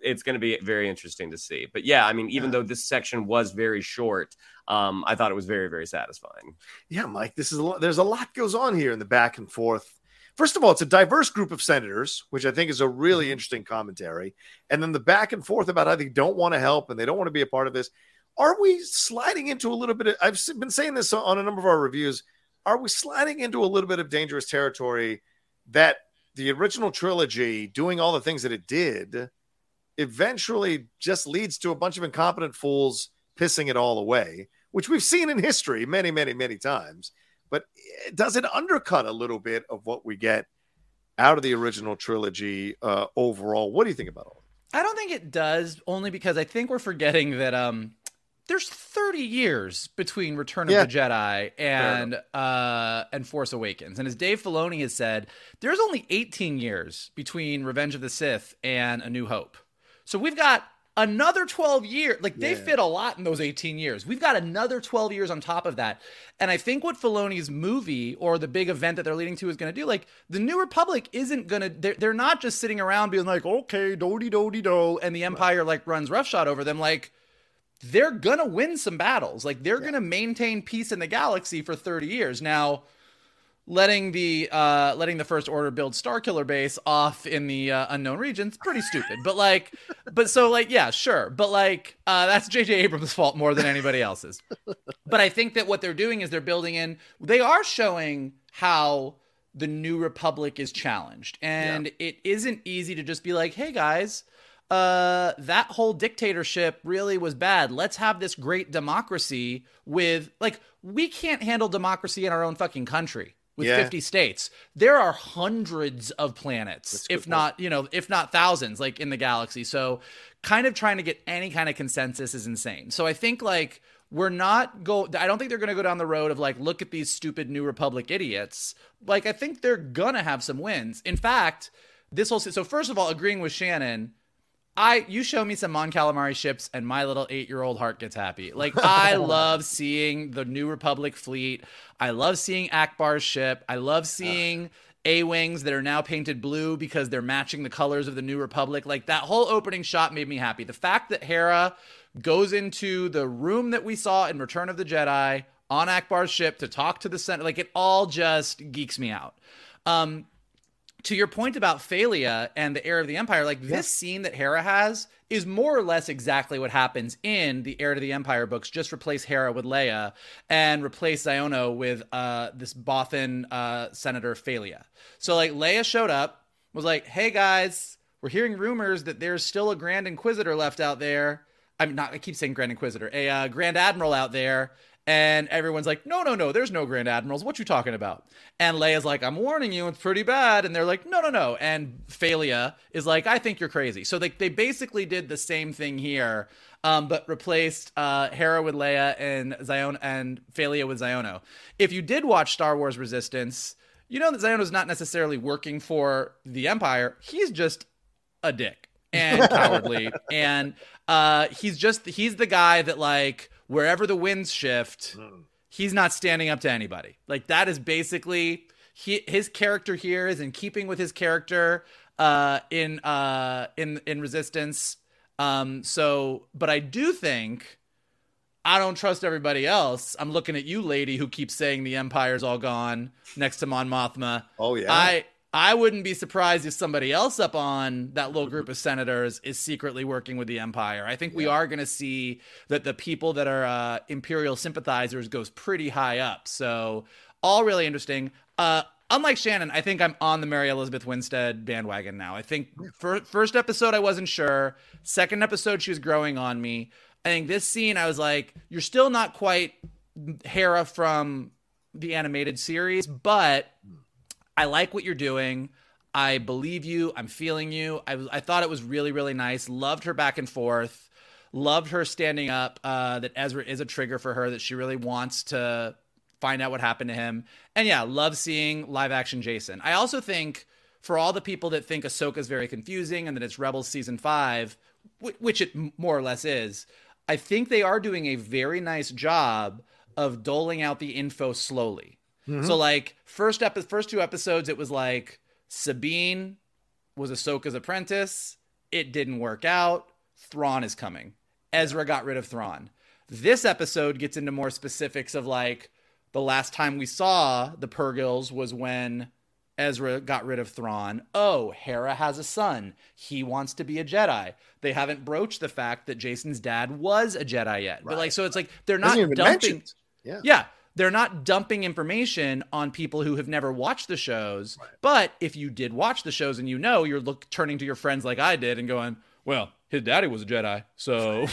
it's going to be very interesting to see. But yeah, I mean, even yeah. though this section was very short, um, I thought it was very, very satisfying. Yeah, Mike, this is a lot, there's a lot goes on here in the back and forth First of all, it's a diverse group of senators, which I think is a really mm-hmm. interesting commentary. And then the back and forth about how they don't want to help and they don't want to be a part of this. Are we sliding into a little bit of, I've been saying this on a number of our reviews. Are we sliding into a little bit of dangerous territory that the original trilogy, doing all the things that it did, eventually just leads to a bunch of incompetent fools pissing it all away, which we've seen in history many, many, many times but does it undercut a little bit of what we get out of the original trilogy uh, overall? What do you think about all? I don't think it does, only because I think we're forgetting that um, there's 30 years between Return of yeah. the Jedi and uh, and Force Awakens, and as Dave Filoni has said, there's only 18 years between Revenge of the Sith and A New Hope. So we've got another 12 years. Like they yeah. fit a lot in those 18 years. We've got another 12 years on top of that. And I think what Filoni's movie or the big event that they're leading to is going to do, like the New Republic isn't going to, they're, they're not just sitting around being like, okay, dody dody do, and the Empire like runs roughshod over them. Like, they're going to win some battles. Like, they're yeah. going to maintain peace in the galaxy for 30 years. Now, letting the uh letting the first order build Starkiller base off in the uh, unknown regions pretty stupid but like but so like yeah sure but like uh that's jj abrams fault more than anybody else's but i think that what they're doing is they're building in they are showing how the New Republic is challenged. And yeah. it isn't easy to just be like, hey guys, uh, that whole dictatorship really was bad. Let's have this great democracy with, like, we can't handle democracy in our own fucking country with yeah. 50 states. There are hundreds of planets, if not, you know, if not thousands, like in the galaxy. So, kind of trying to get any kind of consensus is insane. So, I think, like, we're not go I don't think they're going to go down the road of like look at these stupid new republic idiots. Like I think they're going to have some wins. In fact, this whole so first of all agreeing with Shannon, I you show me some Mon Calamari ships and my little 8-year-old heart gets happy. Like I love seeing the new republic fleet. I love seeing Ackbar's ship. I love seeing a wings that are now painted blue because they're matching the colors of the New Republic. Like that whole opening shot made me happy. The fact that Hera goes into the room that we saw in Return of the Jedi on Ackbar's ship to talk to the Senate. Like it all just geeks me out. Um, to your point about Fey'lya and the heir of the Empire, like yeah. this scene that Hera has is more or less exactly what happens in the heir to the Empire books. Just replace Hera with Leia and replace Xiono with uh, this Bothan uh, Senator Fey'lya. So like Leia showed up, was like, "Hey guys, we're hearing rumors that there's still a Grand Inquisitor left out there." I'm not. I keep saying Grand Inquisitor, a uh, Grand Admiral out there, and everyone's like, "No, no, no, there's no Grand Admirals. What you talking about?" And Leia's like, "I'm warning you, it's pretty bad." And they're like, "No, no, no." And Fey'lya is like, "I think you're crazy." So they they basically did the same thing here, um, but replaced uh, Hera with Leia and Zion and Fey'lya with Xiono. If you did watch Star Wars Resistance, you know that Xiono's not necessarily working for the Empire. He's just a dick and cowardly and uh, he's just he's the guy that like wherever the winds shift, he's not standing up to anybody. Like that is basically he his character here is in keeping with his character uh, in uh, in in Resistance. Um, so, but I do think I don't trust everybody else. I'm looking at you, lady, who keeps saying the Empire's all gone next to Mon Mothma. Oh yeah. I I wouldn't be surprised if somebody else up on that little group of senators is secretly working with the empire. I think yeah. we are going to see that the people that are uh, imperial sympathizers goes pretty high up. So all really interesting. Uh, unlike Shannon, I think I'm on the Mary Elizabeth Winstead bandwagon now. I think for, first episode I wasn't sure. Second episode she was growing on me. I think this scene I was like, you're still not quite Hera from the animated series, but I like what you're doing. I believe you. I'm feeling you. I, I thought it was really, really nice. Loved her back and forth. Loved her standing up. Uh, that Ezra is a trigger for her. That she really wants to find out what happened to him. And yeah, love seeing live action Jacen. I also think for all the people that think Ahsoka is very confusing and that it's Rebels season five, which it more or less is, I think they are doing a very nice job of doling out the info slowly. Mm-hmm. So like first epi- first two episodes, it was like Sabine was Ahsoka's apprentice. It didn't work out. Thrawn is coming. Ezra got rid of Thrawn. This episode gets into more specifics of like the last time we saw the Purrgils was when Ezra got rid of Thrawn. Oh, Hera has a son. He wants to be a Jedi. They haven't broached the fact that Jacen's dad was a Jedi yet. Right. But like, so it's like they're not dumping. Mentioned. Yeah. Yeah they're not dumping information on people who have never watched the shows. Right. But if you did watch the shows and you know, you're look turning to your friends like I did and going, "Well, his daddy was a Jedi." So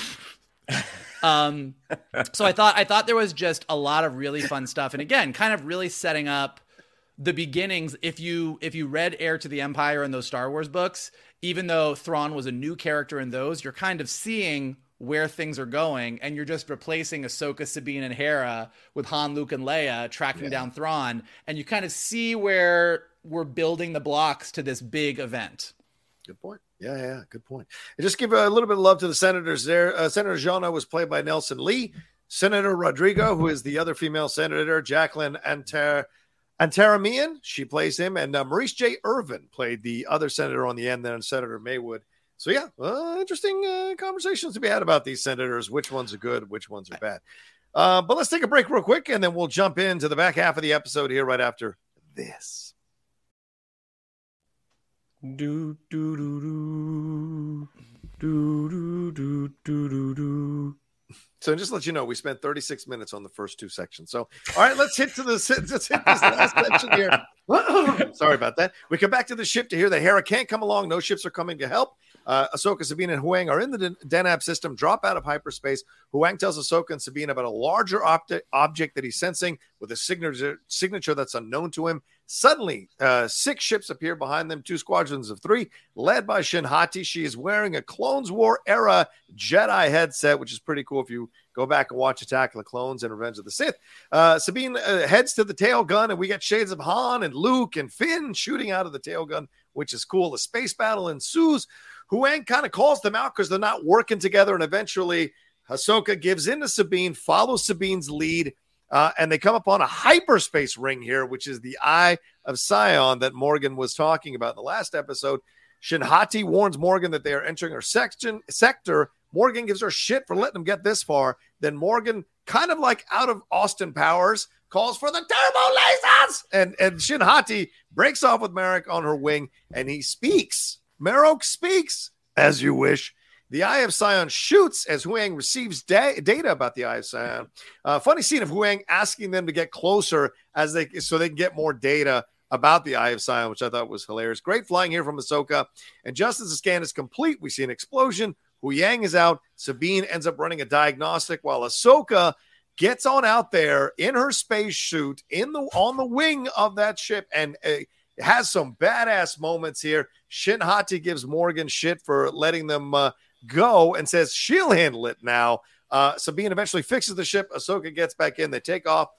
um so I thought I thought there was just a lot of really fun stuff and again, kind of really setting up the beginnings if you if you read Heir to the Empire and those Star Wars books, even though Thrawn was a new character in those, you're kind of seeing where things are going, and you're just replacing Ahsoka, Sabine, and Hera with Han, Luke, and Leia tracking yeah. down Thrawn, and you kind of see where we're building the blocks to this big event. Good point. Yeah, yeah, good point. And just give a little bit of love to the senators there. Uh, Senator Xiono was played by Nelson Lee. Senator Rodrigo, who is the other female senator, Jacqueline Antar Antaramian, she plays him, and uh, Maurice J. Irvin played the other senator on the end. Then Senator Maywood so yeah, uh, interesting uh, conversations to be had about these senators. Which ones are good, which ones are bad. Uh, but let's take a break real quick, and then we'll jump into the back half of the episode here right after this. Do do do do do do do do do do. So just let you know, we spent 36 minutes on the first two sections. So, all right, let's hit to the let's hit this last section here. Sorry about that. We come back to the ship to hear that Hera can't come along. No ships are coming to help. Uh, Ahsoka, Sabine, and Huyang are in the Denab system, drop out of hyperspace. Huyang tells Ahsoka and Sabine about a larger opti- object that he's sensing with a signature, signature that's unknown to him. Suddenly, uh, six ships appear behind them, two squadrons of three, led by Shin Hati. She is wearing a Clones War era Jedi headset, which is pretty cool if you go back and watch Attack of the Clones and Revenge of the Sith. Uh, Sabine uh, heads to the tail gun, and we get shades of Han and Luke and Finn shooting out of the tail gun, which is cool. A space battle ensues. Huyang kind of calls them out because they're not working together, and eventually Ahsoka gives in to Sabine, follows Sabine's lead, uh, and they come upon a hyperspace ring here, which is the Eye of Sion that Morgan was talking about in the last episode. Shin Hati warns Morgan that they are entering her section sector. Morgan gives her shit for letting them get this far. Then Morgan, kind of like out of Austin Powers, calls for the turbo lasers, and and Shin Hati breaks off with Marrok on her wing, and he speaks. Marrok speaks, as you wish. The Eye of Sion shoots as Huyang receives da- data about the Eye of Sion. Uh, funny scene of Huyang asking them to get closer as they so they can get more data about the Eye of Sion, which I thought was hilarious. Great flying here from Ahsoka. And just as the scan is complete, we see an explosion. Huyang is out. Sabine ends up running a diagnostic while Ahsoka gets on out there in her space suit in the on the wing of that ship and uh, has some badass moments here. Shin Hati gives Morgan shit for letting them uh, go and says she'll handle it now. Uh, Sabine eventually fixes the ship. Ahsoka gets back in. They take off,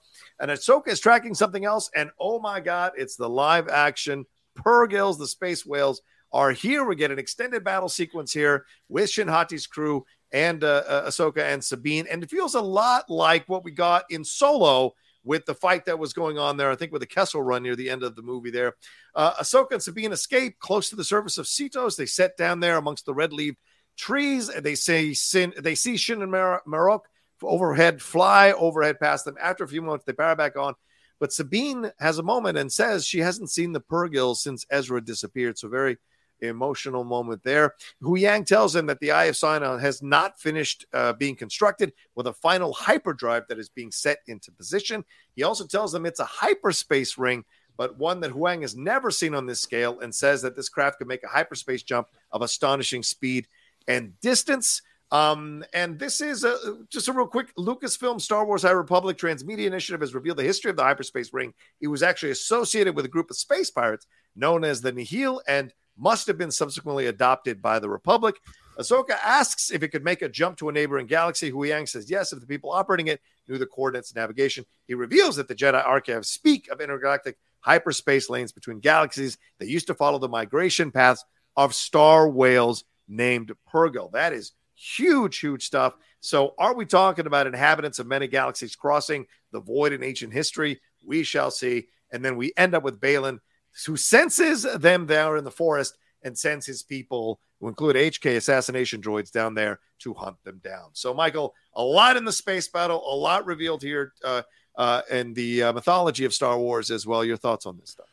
and Ahsoka is tracking something else. And oh my God, it's the live action Purrgils, the space whales are here. We get an extended battle sequence here with Shin Hati's crew and uh, uh, Ahsoka and Sabine, and it feels a lot like what we got in Solo with the fight that was going on there. I think with the Kessel Run near the end of the movie there. Uh, Ahsoka and Sabine escape close to the surface of Seatos. They set down there amongst the red leaved trees. They say Sin, they see Shin and Mar- Marrok overhead fly overhead past them. After a few moments, they power back on. But Sabine has a moment and says she hasn't seen the Purrgil since Ezra disappeared. So very emotional moment there. Huyang tells him that the Eye of Sion has not finished uh, being constructed with a final hyperdrive that is being set into position. He also tells them it's a hyperspace ring, but one that Huyang has never seen on this scale and says that this craft could make a hyperspace jump of astonishing speed and distance. Um, and this is a, just a real quick Lucasfilm Star Wars High Republic Transmedia Initiative has revealed the history of the hyperspace ring. It was actually associated with a group of space pirates known as the Nihil and must have been subsequently adopted by the Republic. Ahsoka asks if it could make a jump to a neighboring galaxy. Huyang says yes if the people operating it knew the coordinates and navigation. He reveals that the Jedi archives speak of intergalactic hyperspace lanes between galaxies that used to follow the migration paths of star whales named Purrgil. That is huge, huge stuff. So, are we talking about inhabitants of many galaxies crossing the void in ancient history? We shall see. And then we end up with Baylan, who senses them there in the forest and sends his people, who include HK assassination droids, down there to hunt them down. So, Michael, a lot in the space battle, a lot revealed here uh, uh, in the uh, mythology of Star Wars as well. Your thoughts on this stuff?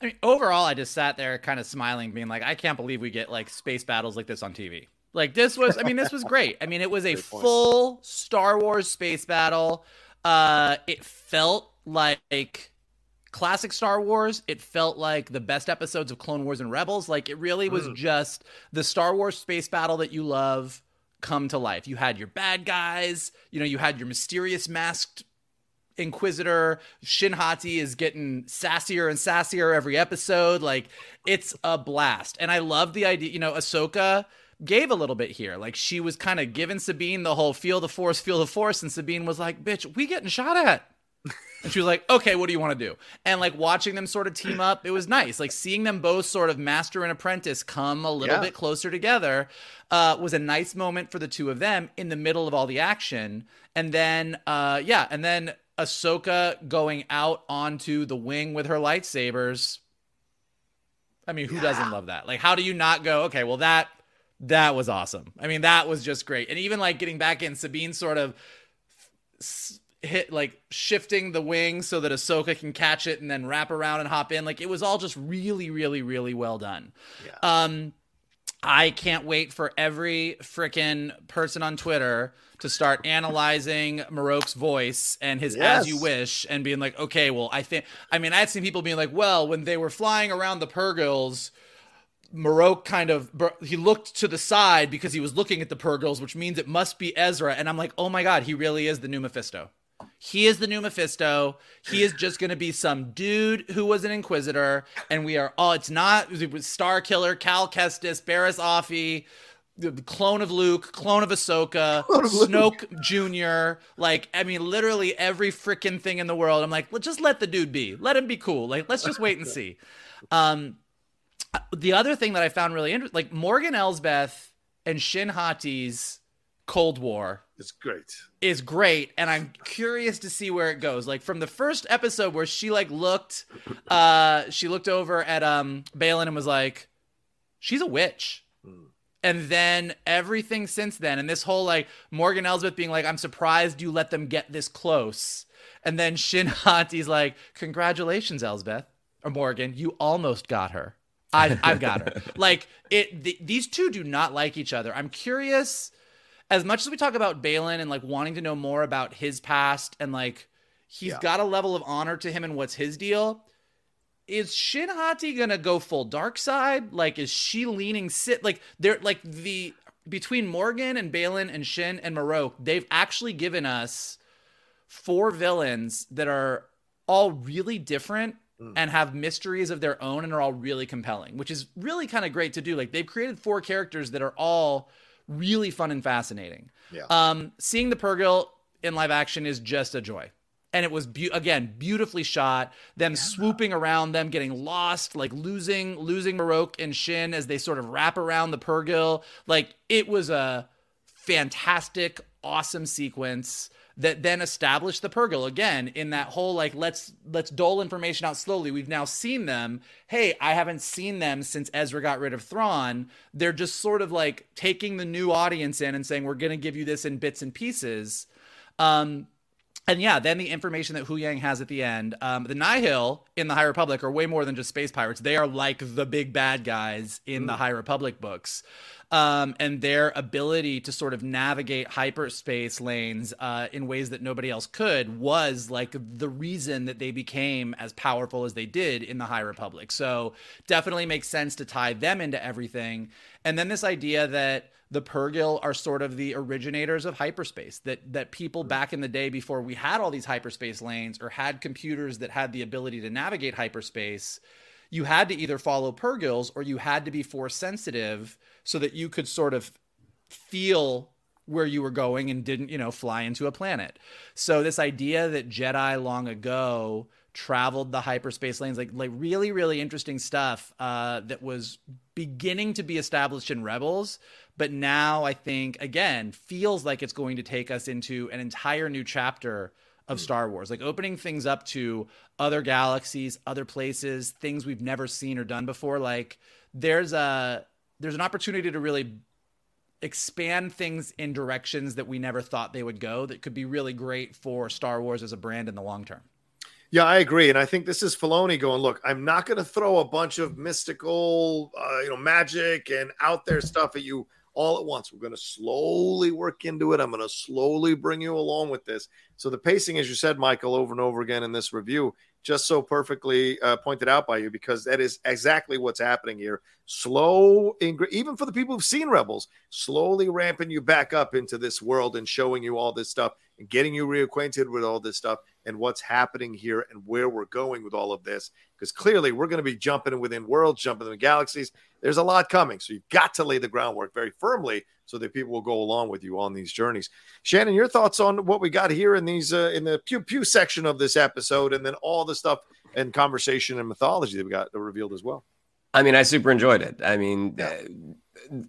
I mean, overall, I just sat there kind of smiling, being like, I can't believe we get like space battles like this on TV. Like this was, I mean, this was great. I mean, it was a full Star Wars space battle. Uh, it felt like classic Star Wars. It felt like the best episodes of Clone Wars and Rebels. Like it really was mm. just the Star Wars space battle that you love come to life. You had your bad guys, you know, you had your mysterious masked Inquisitor Shin Hati is getting sassier and sassier every episode. Like it's a blast. And I love the idea, you know, Ahsoka gave a little bit here. Like she was kind of giving Sabine the whole feel the force, feel the force. And Sabine was like, bitch, we getting shot at. And she was like, okay, what do you want to do? And like watching them sort of team up, it was nice. Like seeing them both sort of master and apprentice come a little yeah. bit closer together uh, was a nice moment for the two of them in the middle of all the action. And then, uh, yeah, and then Ahsoka going out onto the wing with her lightsabers. I mean, who yeah. doesn't love that? Like, how do you not go, okay, well, that that was awesome. I mean, that was just great. And even like getting back in, Sabine sort of hit like shifting the wing so that Ahsoka can catch it and then wrap around and hop in. Like it was all just really, really, really well done. Yeah. Um, I can't wait for every freaking person on Twitter to start analyzing Marrok's voice and his Yes. as you wish and being like, okay, well, I think, I mean, I had seen people being like, well, when they were flying around the Purrgils, Marok kind of he looked to the side because he was looking at the Purrgils, which means it must be Ezra. And I'm like, oh my god, he really is the new Mephisto. He is the new Mephisto. He is just going to be some dude who was an Inquisitor, and we are all. It's not it was Starkiller, Cal Kestis, Barriss Offee, the clone of Luke, clone of Ahsoka, Snoke Junior. Like, I mean, literally every freaking thing in the world. I'm like, well, just let the dude be. Let him be cool. Like, let's just wait and see. Um, the other thing that I found really interesting, like Morgan Elsbeth and Shin Hati's Cold War It's great. is great and i'm curious to see where it goes. Like from the first episode where she like looked uh she looked over at um baylan and was like she's a witch. And then everything since then and this whole like morgan elsbeth being like i'm surprised you let them get this close. And then shin hati's like congratulations elsbeth or morgan you almost got her. I, i've got her. Like it th- these two do not like each other. I'm curious as much as we talk about Baylan and like wanting to know more about his past and like he's Yeah. got a level of honor to him and what's his deal. Is Shin Hati gonna go full dark side? Like, is she leaning sit like they're like the between Morgan and Baylan and Shin and Marrok, they've actually given us four villains that are all really different mm. and have mysteries of their own and are all really compelling, which is really kind of great to do. Like they've created four characters that are all really fun and fascinating. Yeah. Um, seeing the Purrgil in live action is just a joy. And it was beau- again beautifully shot. Them swooping around, them getting lost, like losing losing Marrok and Shin as they sort of wrap around the Purrgil. Like it was a fantastic, awesome sequence that then established the Purrgil again in that whole like let's let's dole information out slowly. We've now seen them. Hey, I haven't seen them since Ezra got rid of Thrawn. They're just sort of like taking the new audience in and saying we're going to give you this in bits and pieces. Um, and yeah, then the information that Huyang has at the end. Um, the Nihil in the High Republic are way more than just space pirates. They are like the big bad guys in the High Republic books. Um, and their ability to sort of navigate hyperspace lanes uh, in ways that nobody else could was like the reason that they became as powerful as they did in the High Republic. So definitely makes sense to tie them into everything. And then this idea that the Purrgil are sort of the originators of hyperspace. That that people back in the day before we had all these hyperspace lanes or had computers that had the ability to navigate hyperspace, you had to either follow Purrgils or you had to be force sensitive so that you could sort of feel where you were going and didn't, you know, fly into a planet. So this idea that Jedi long ago traveled the hyperspace lanes, like like really, really interesting stuff uh, that was beginning to be established in Rebels, but now I think again feels like it's going to take us into an entire new chapter of Star Wars, like opening things up to other galaxies, other places, things we've never seen or done before. Like there's a there's an opportunity to really expand things in directions that we never thought they would go that could be really great for Star Wars as a brand in the long term. Yeah, I agree, and I think this is Filoni going. Look, I'm not going to throw a bunch of mystical, uh, you know, magic and out there stuff at you all at once. We're going to slowly work into it. I'm going to slowly bring you along with this. So the pacing, as you said, Michael, over and over again in this review, just so perfectly uh, pointed out by you, because that is exactly what's happening here. Slow, ingr- even for the people who've seen Rebels, slowly ramping you back up into this world and showing you all this stuff and getting you reacquainted with all this stuff and what's happening here and where we're going with all of this. Because clearly we're going to be jumping within worlds, jumping in galaxies. There's a lot coming. So you've got to lay the groundwork very firmly so that people will go along with you on these journeys. Shannon, your thoughts on what we got here in these uh, in the pew pew section of this episode, and then all the stuff and conversation and mythology that we got revealed as well. I mean, I super enjoyed it. I mean, uh, y-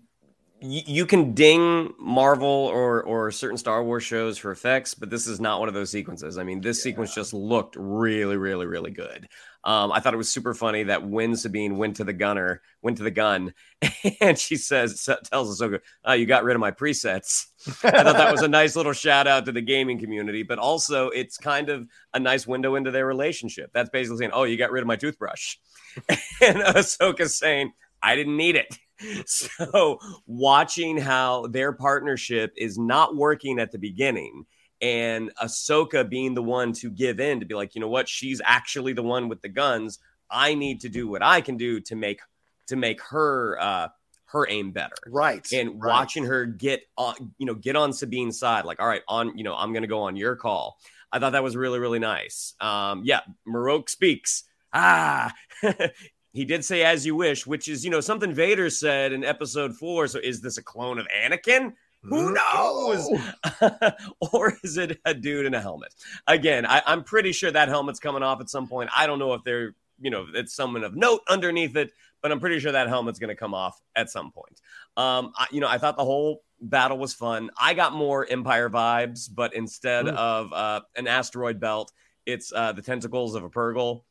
you can ding Marvel or or certain Star Wars shows for effects, but this is not one of those sequences. I mean, this sequence just looked really, really, really good. Um, I thought it was super funny that when Sabine went to the gunner, went to the gun, and she says, tells Ahsoka, "Oh, you got rid of my presets." I thought that was a nice little shout out to the gaming community, but also it's kind of a nice window into their relationship. That's basically saying, "Oh, you got rid of my toothbrush," and Ahsoka saying, I didn't need it. So watching how their partnership is not working at the beginning and Ahsoka being the one to give in to be like, you know what, she's actually the one with the guns. I need to do what I can do to make to make her uh her aim better. Right. And right. watching her get on, you know, get on Sabine's side, like, all right, on, you know, I'm gonna go on your call. I thought that was really, really nice. Um, yeah, Marrok speaks. Ah, he did say as you wish, which is, you know, something Vader said in episode four. So is this a clone of Anakin? Who Mm-hmm. knows? or is it a dude in a helmet? Again, I, I'm pretty sure that helmet's coming off at some point. I don't know if they're, you know, it's someone of note underneath it, but I'm pretty sure that helmet's going to come off at some point. Um, I, you know, I thought the whole battle was fun. I got more Empire vibes, but instead Mm. of uh, an asteroid belt, it's uh, the tentacles of a Purrgil,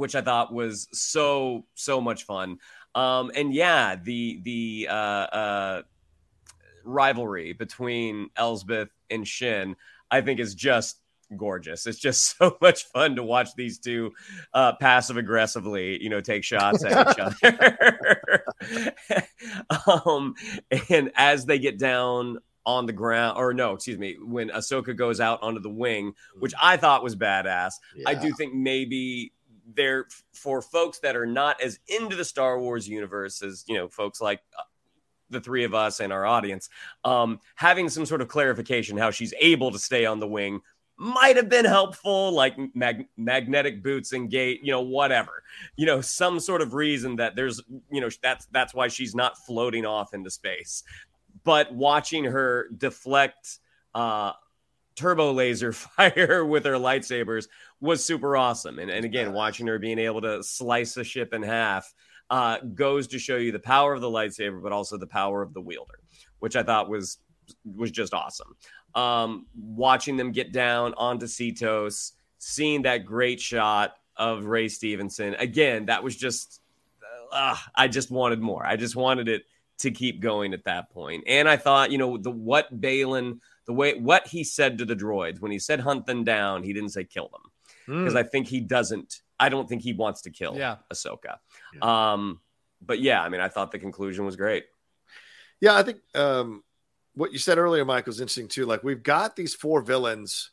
which I thought was so so much fun. Um, and yeah, the the uh, uh, rivalry between Elsbeth and Shin, I think, is just gorgeous. It's just so much fun to watch these two uh, passive aggressively, you know, take shots at each other. um, and as they get down on the ground, or no, excuse me, when Ahsoka goes out onto the wing, which I thought was badass. I do think maybe there for folks that are not as into the Star Wars universe as you know, folks like uh, the three of us and our audience, um, having some sort of clarification how she's able to stay on the wing might have been helpful, like mag- magnetic boots and gate, you know, whatever, you know, some sort of reason that there's, you know, that's that's why she's not floating off into space. But watching her deflect uh, turbo laser fire with her lightsabers was super awesome. And, and again, watching her being able to slice a ship in half uh, goes to show you the power of the lightsaber, but also the power of the wielder, which I thought was was just awesome. Um, watching them get down onto Seatos, seeing that great shot of Ray Stevenson again, that was just uh, I just wanted more. I just wanted it to keep going at that point. And I thought, you know, the what Baylan, the way what he said to the droids when he said hunt them down, he didn't say kill them because I think he doesn't. I don't think he wants to kill Yeah. Ahsoka. Um, but yeah, I mean, I thought the conclusion was great. Yeah, I think um, what you said earlier, Mike, was interesting too. Like we've got these four villains,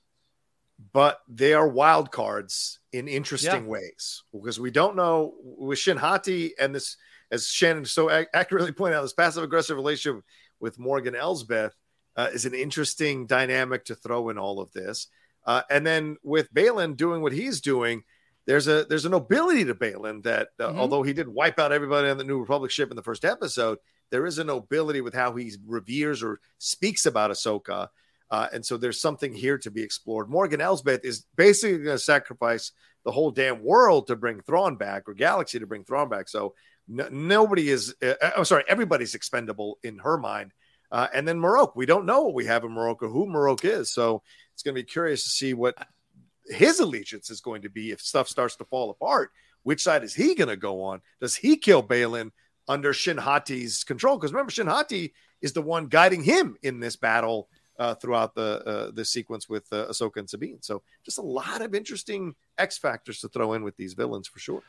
but they are wild cards in interesting Yeah. ways because we don't know with Shin Hati and this, as Shannon so ac- accurately pointed out, this passive aggressive relationship with Morgan Elsbeth uh, is an interesting dynamic to throw in all of this. Uh, and then with Baylan doing what he's doing, there's a there's a nobility to Baylan that uh, Mhm. although he did wipe out everybody on the New Republic ship in the first episode, there is a nobility with how he reveres or speaks about Ahsoka. Uh, and so there's something here to be explored. Morgan Elsbeth is basically going to sacrifice the whole damn world to bring Thrawn back or galaxy to bring Thrawn back. So no, nobody is, uh, I'm sorry, everybody's expendable in her mind. Uh, and then Marrok, we don't know what we have in or who Marrok is. So it's going to be curious to see what his allegiance is going to be if stuff starts to fall apart. Which side is he going to go on? Does he kill Baylan under Shin Hati's control? Because remember, Shin Hati is the one guiding him in this battle uh, throughout the uh, the sequence with uh, Ahsoka and Sabine. So just a lot of interesting X factors to throw in with these villains for sure.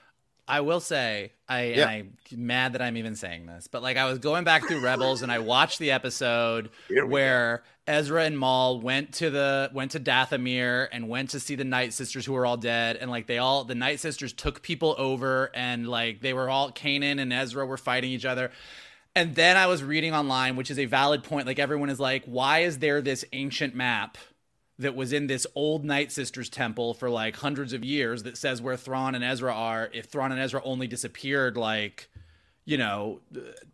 I will say, I Yeah. and I'm mad that I'm even saying this, but like I was going back through Rebels and I watched the episode where Ezra and Maul went to the went to Dathomir and went to see the Night Sisters who were all dead, and like they all the Night Sisters took people over and like they were all Kanan and Ezra were fighting each other. And then I was reading online, which is a valid point. Like everyone is like, why is there this ancient map that was in this old Night Sisters temple for like hundreds of years that says where Thrawn and Ezra are? If Thrawn and Ezra only disappeared like, you know,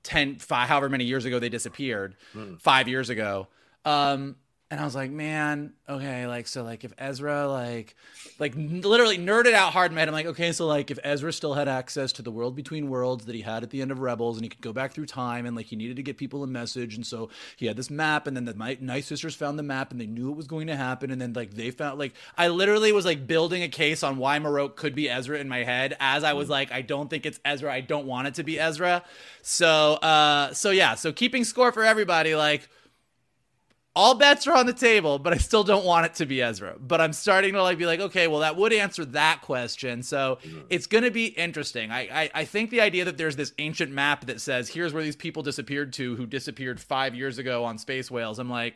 10, five, however many years ago they disappeared, five years ago. Um, and I was like, man, okay, like so, like if Ezra, like, like literally nerded out hard in my head. I'm like, okay, so like if Ezra still had access to the world between worlds that he had at the end of Rebels, and he could go back through time, and like he needed to get people a message, and so he had this map, and then the Night, Night Sisters found the map, and they knew it was going to happen, and then like they found like I literally was like building a case on why Marrok could be Ezra in my head as I was like, I don't think it's Ezra, I don't want it to be Ezra, so uh, so yeah, so keeping score for everybody, like all bets are on the table, but I still don't want it to be Ezra. But I'm starting to like be like, okay, well, that would answer that question. So mm-hmm. it's going to be interesting. I, I, I think the idea that there's this ancient map that says here's where these people disappeared to who disappeared five years ago on space whales. I'm like,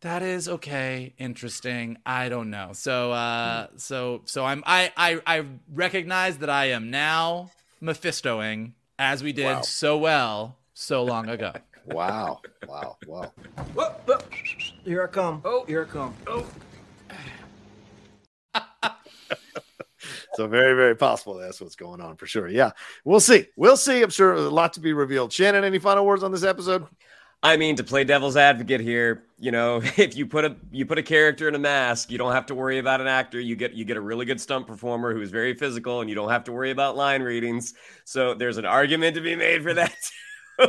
that is okay, interesting. I don't know. So uh, mm. so so I'm I I I recognize that I am now Mephistoing as we did wow. so well so long ago. Wow. Wow. Wow. Whoa, whoa. Here I come. Oh, here I come. Oh. so very, very possible that's what's going on for sure. Yeah. We'll see. We'll see. I'm sure there's a lot to be revealed. Shannon, any final words on this episode? I mean, to play devil's advocate here, you know, if you put a you put a character in a mask, you don't have to worry about an actor. You get you get a really good stunt performer who's very physical, and you don't have to worry about line readings. So there's an argument to be made for that.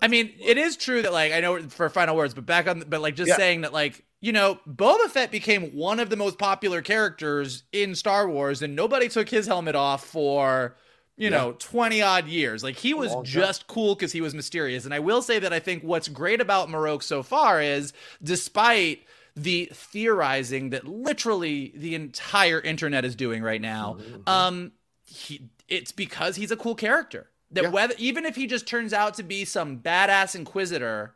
I mean, it is true that like I know for final words, but back on, but like just yeah. saying that like you know, Boba Fett became one of the most popular characters in Star Wars, and nobody took his helmet off for you yeah. know 20 odd years. Like he was just cool because he was mysterious. And I will say that I think what's great about Marrok so far is, despite the theorizing that literally the entire internet is doing right now, mm-hmm. um, he, it's because he's a cool character that yeah. whether even if he just turns out to be some badass inquisitor,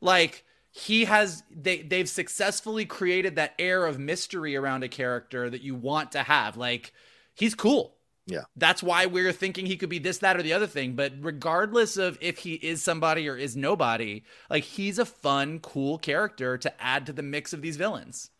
like he has they they've successfully created that air of mystery around a character that you want to have. Like he's cool. Yeah. That's why we're thinking he could be this, that, or the other thing. But regardless of if he is somebody or is nobody, like he's a fun, cool character to add to the mix of these villains.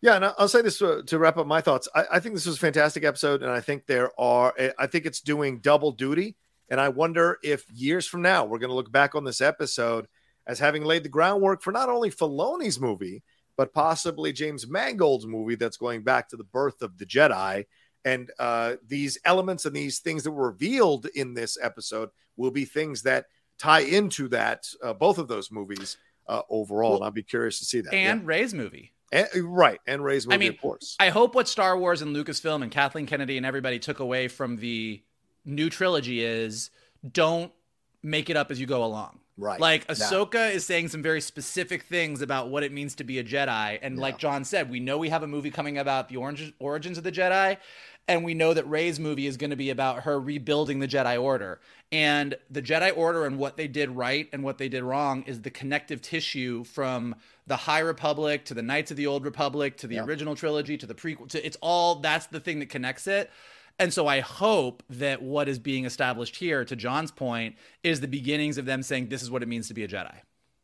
Yeah, and I'll say this to, to wrap up my thoughts. I, I, think this was a fantastic episode, and I think there are, I think it's doing double duty. And I wonder if years from now, we're going to look back on this episode as having laid the groundwork for not only Filoni's movie, but possibly James Mangold's movie that's going back to the birth of the Jedi. And uh, these elements and these things that were revealed in this episode will be things that tie into that, uh, both of those movies uh, overall. Well, and I'll be curious to see that. And yeah. Rey's movie. And, right, and Rey's movie, I mean, of course. I hope what Star Wars and Lucasfilm and Kathleen Kennedy and everybody took away from the new trilogy is don't make it up as you go along. Right. Like Ahsoka is saying some very specific things about what it means to be a Jedi. And like John said, we know we have a movie coming about the orange, origins of the Jedi. And we know that Rey's movie is going to be about her rebuilding the Jedi Order. And the Jedi Order and what they did right and what they did wrong is the connective tissue from the High Republic to the Knights of the Old Republic to the yeah. original trilogy to the prequel. To, it's all that's the thing that connects it. And so I hope that what is being established here, to John's point, is the beginnings of them saying this is what it means to be a Jedi.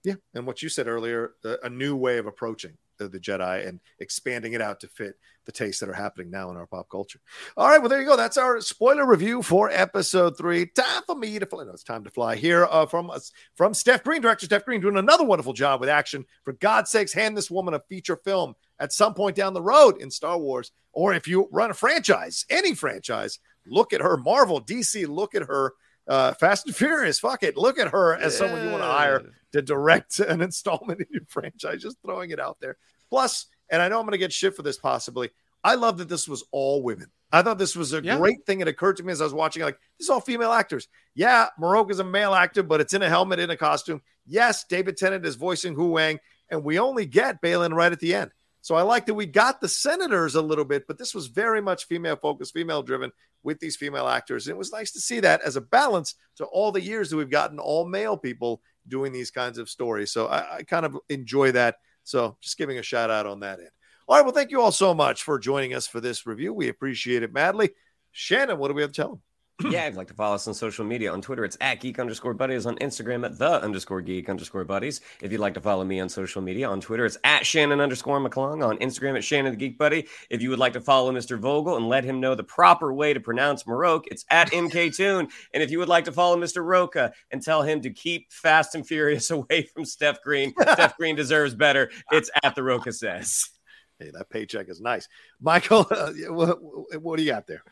Yeah. And what you said earlier, a new way of approaching the, Jedi and expanding it out to fit the tastes that are happening now in our pop culture. All right, well, there you go. That's our spoiler review for episode three. Time for me to fly. No, it's time to fly here uh, from us from Steph Green, director Steph Green, doing another wonderful job with action. For God's sakes, hand this woman a feature film at some point down the road in Star Wars, or if you run a franchise, any franchise, look at her. Marvel, DC, look at her. Uh, Fast and Furious, fuck it. Look at her as yeah. someone you want to hire to direct an installment in your franchise. Just throwing it out there. Plus, and I know I'm going to get shit for this possibly. I love that this was all women. I thought this was a yeah. great thing. It occurred to me as I was watching, like, this is all female actors. Yeah, Marrok is a male actor, but it's in a helmet, in a costume. Yes, David Tennant is voicing Huyang, and we only get Baylan right at the end. So I like that we got the senators a little bit, but this was very much female focused, female driven with these female actors. And it was nice to see that as a balance to all the years that we've gotten all male people doing these kinds of stories. So I, I kind of enjoy that. So just giving a shout out on that end. All right. Well, thank you all so much for joining us for this review. We appreciate it madly. Shannon, what do we have to tell them? Yeah, if you'd like to follow us on social media, on Twitter, it's at geek underscore buddies, on Instagram at the underscore geek underscore buddies. If you'd like to follow me on social media, on Twitter, it's at Shannon underscore McClung, on Instagram at Shannon the Geek Buddy. If you would like to follow Mr. Vogel and let him know the proper way to pronounce Marrok, it's at MK Toon. and if you would like to follow Mr. Rocha and tell him to keep Fast and Furious away from Steph Green, Steph Green deserves better, it's at the Rocha says. Hey, that paycheck is nice. Michael, uh, what, what do you got there?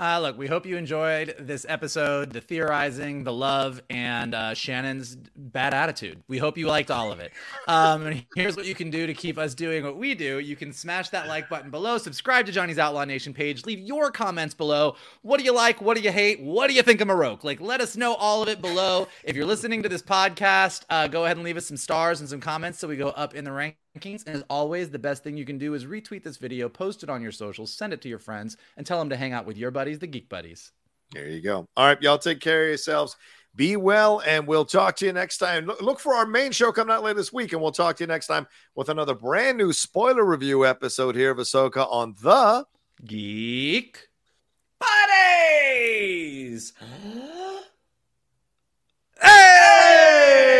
Uh, look, we hope you enjoyed this episode, the theorizing, the love, and uh, Shannon's bad attitude. We hope you liked all of it. Um, and here's what you can do to keep us doing what we do. You can smash that like button below, subscribe to Johnny's Outlaw Nation page, leave your comments below. What do you like? What do you hate? What do you think of Marrok? Like, let us know all of it below. If you're listening to this podcast, uh, go ahead and leave us some stars and some comments so we go up in the rankings. And as always, the best thing you can do is retweet this video, post it on your socials, send it to your friends, and tell them to hang out with your buddies, the Geek Buddies. There you go. All right, y'all take care of yourselves. Be well, and we'll talk to you next time. Look, look for our main show coming out later this week, and we'll talk to you next time with another brand new spoiler review episode here of Ahsoka on the Geek Buddies! Hey!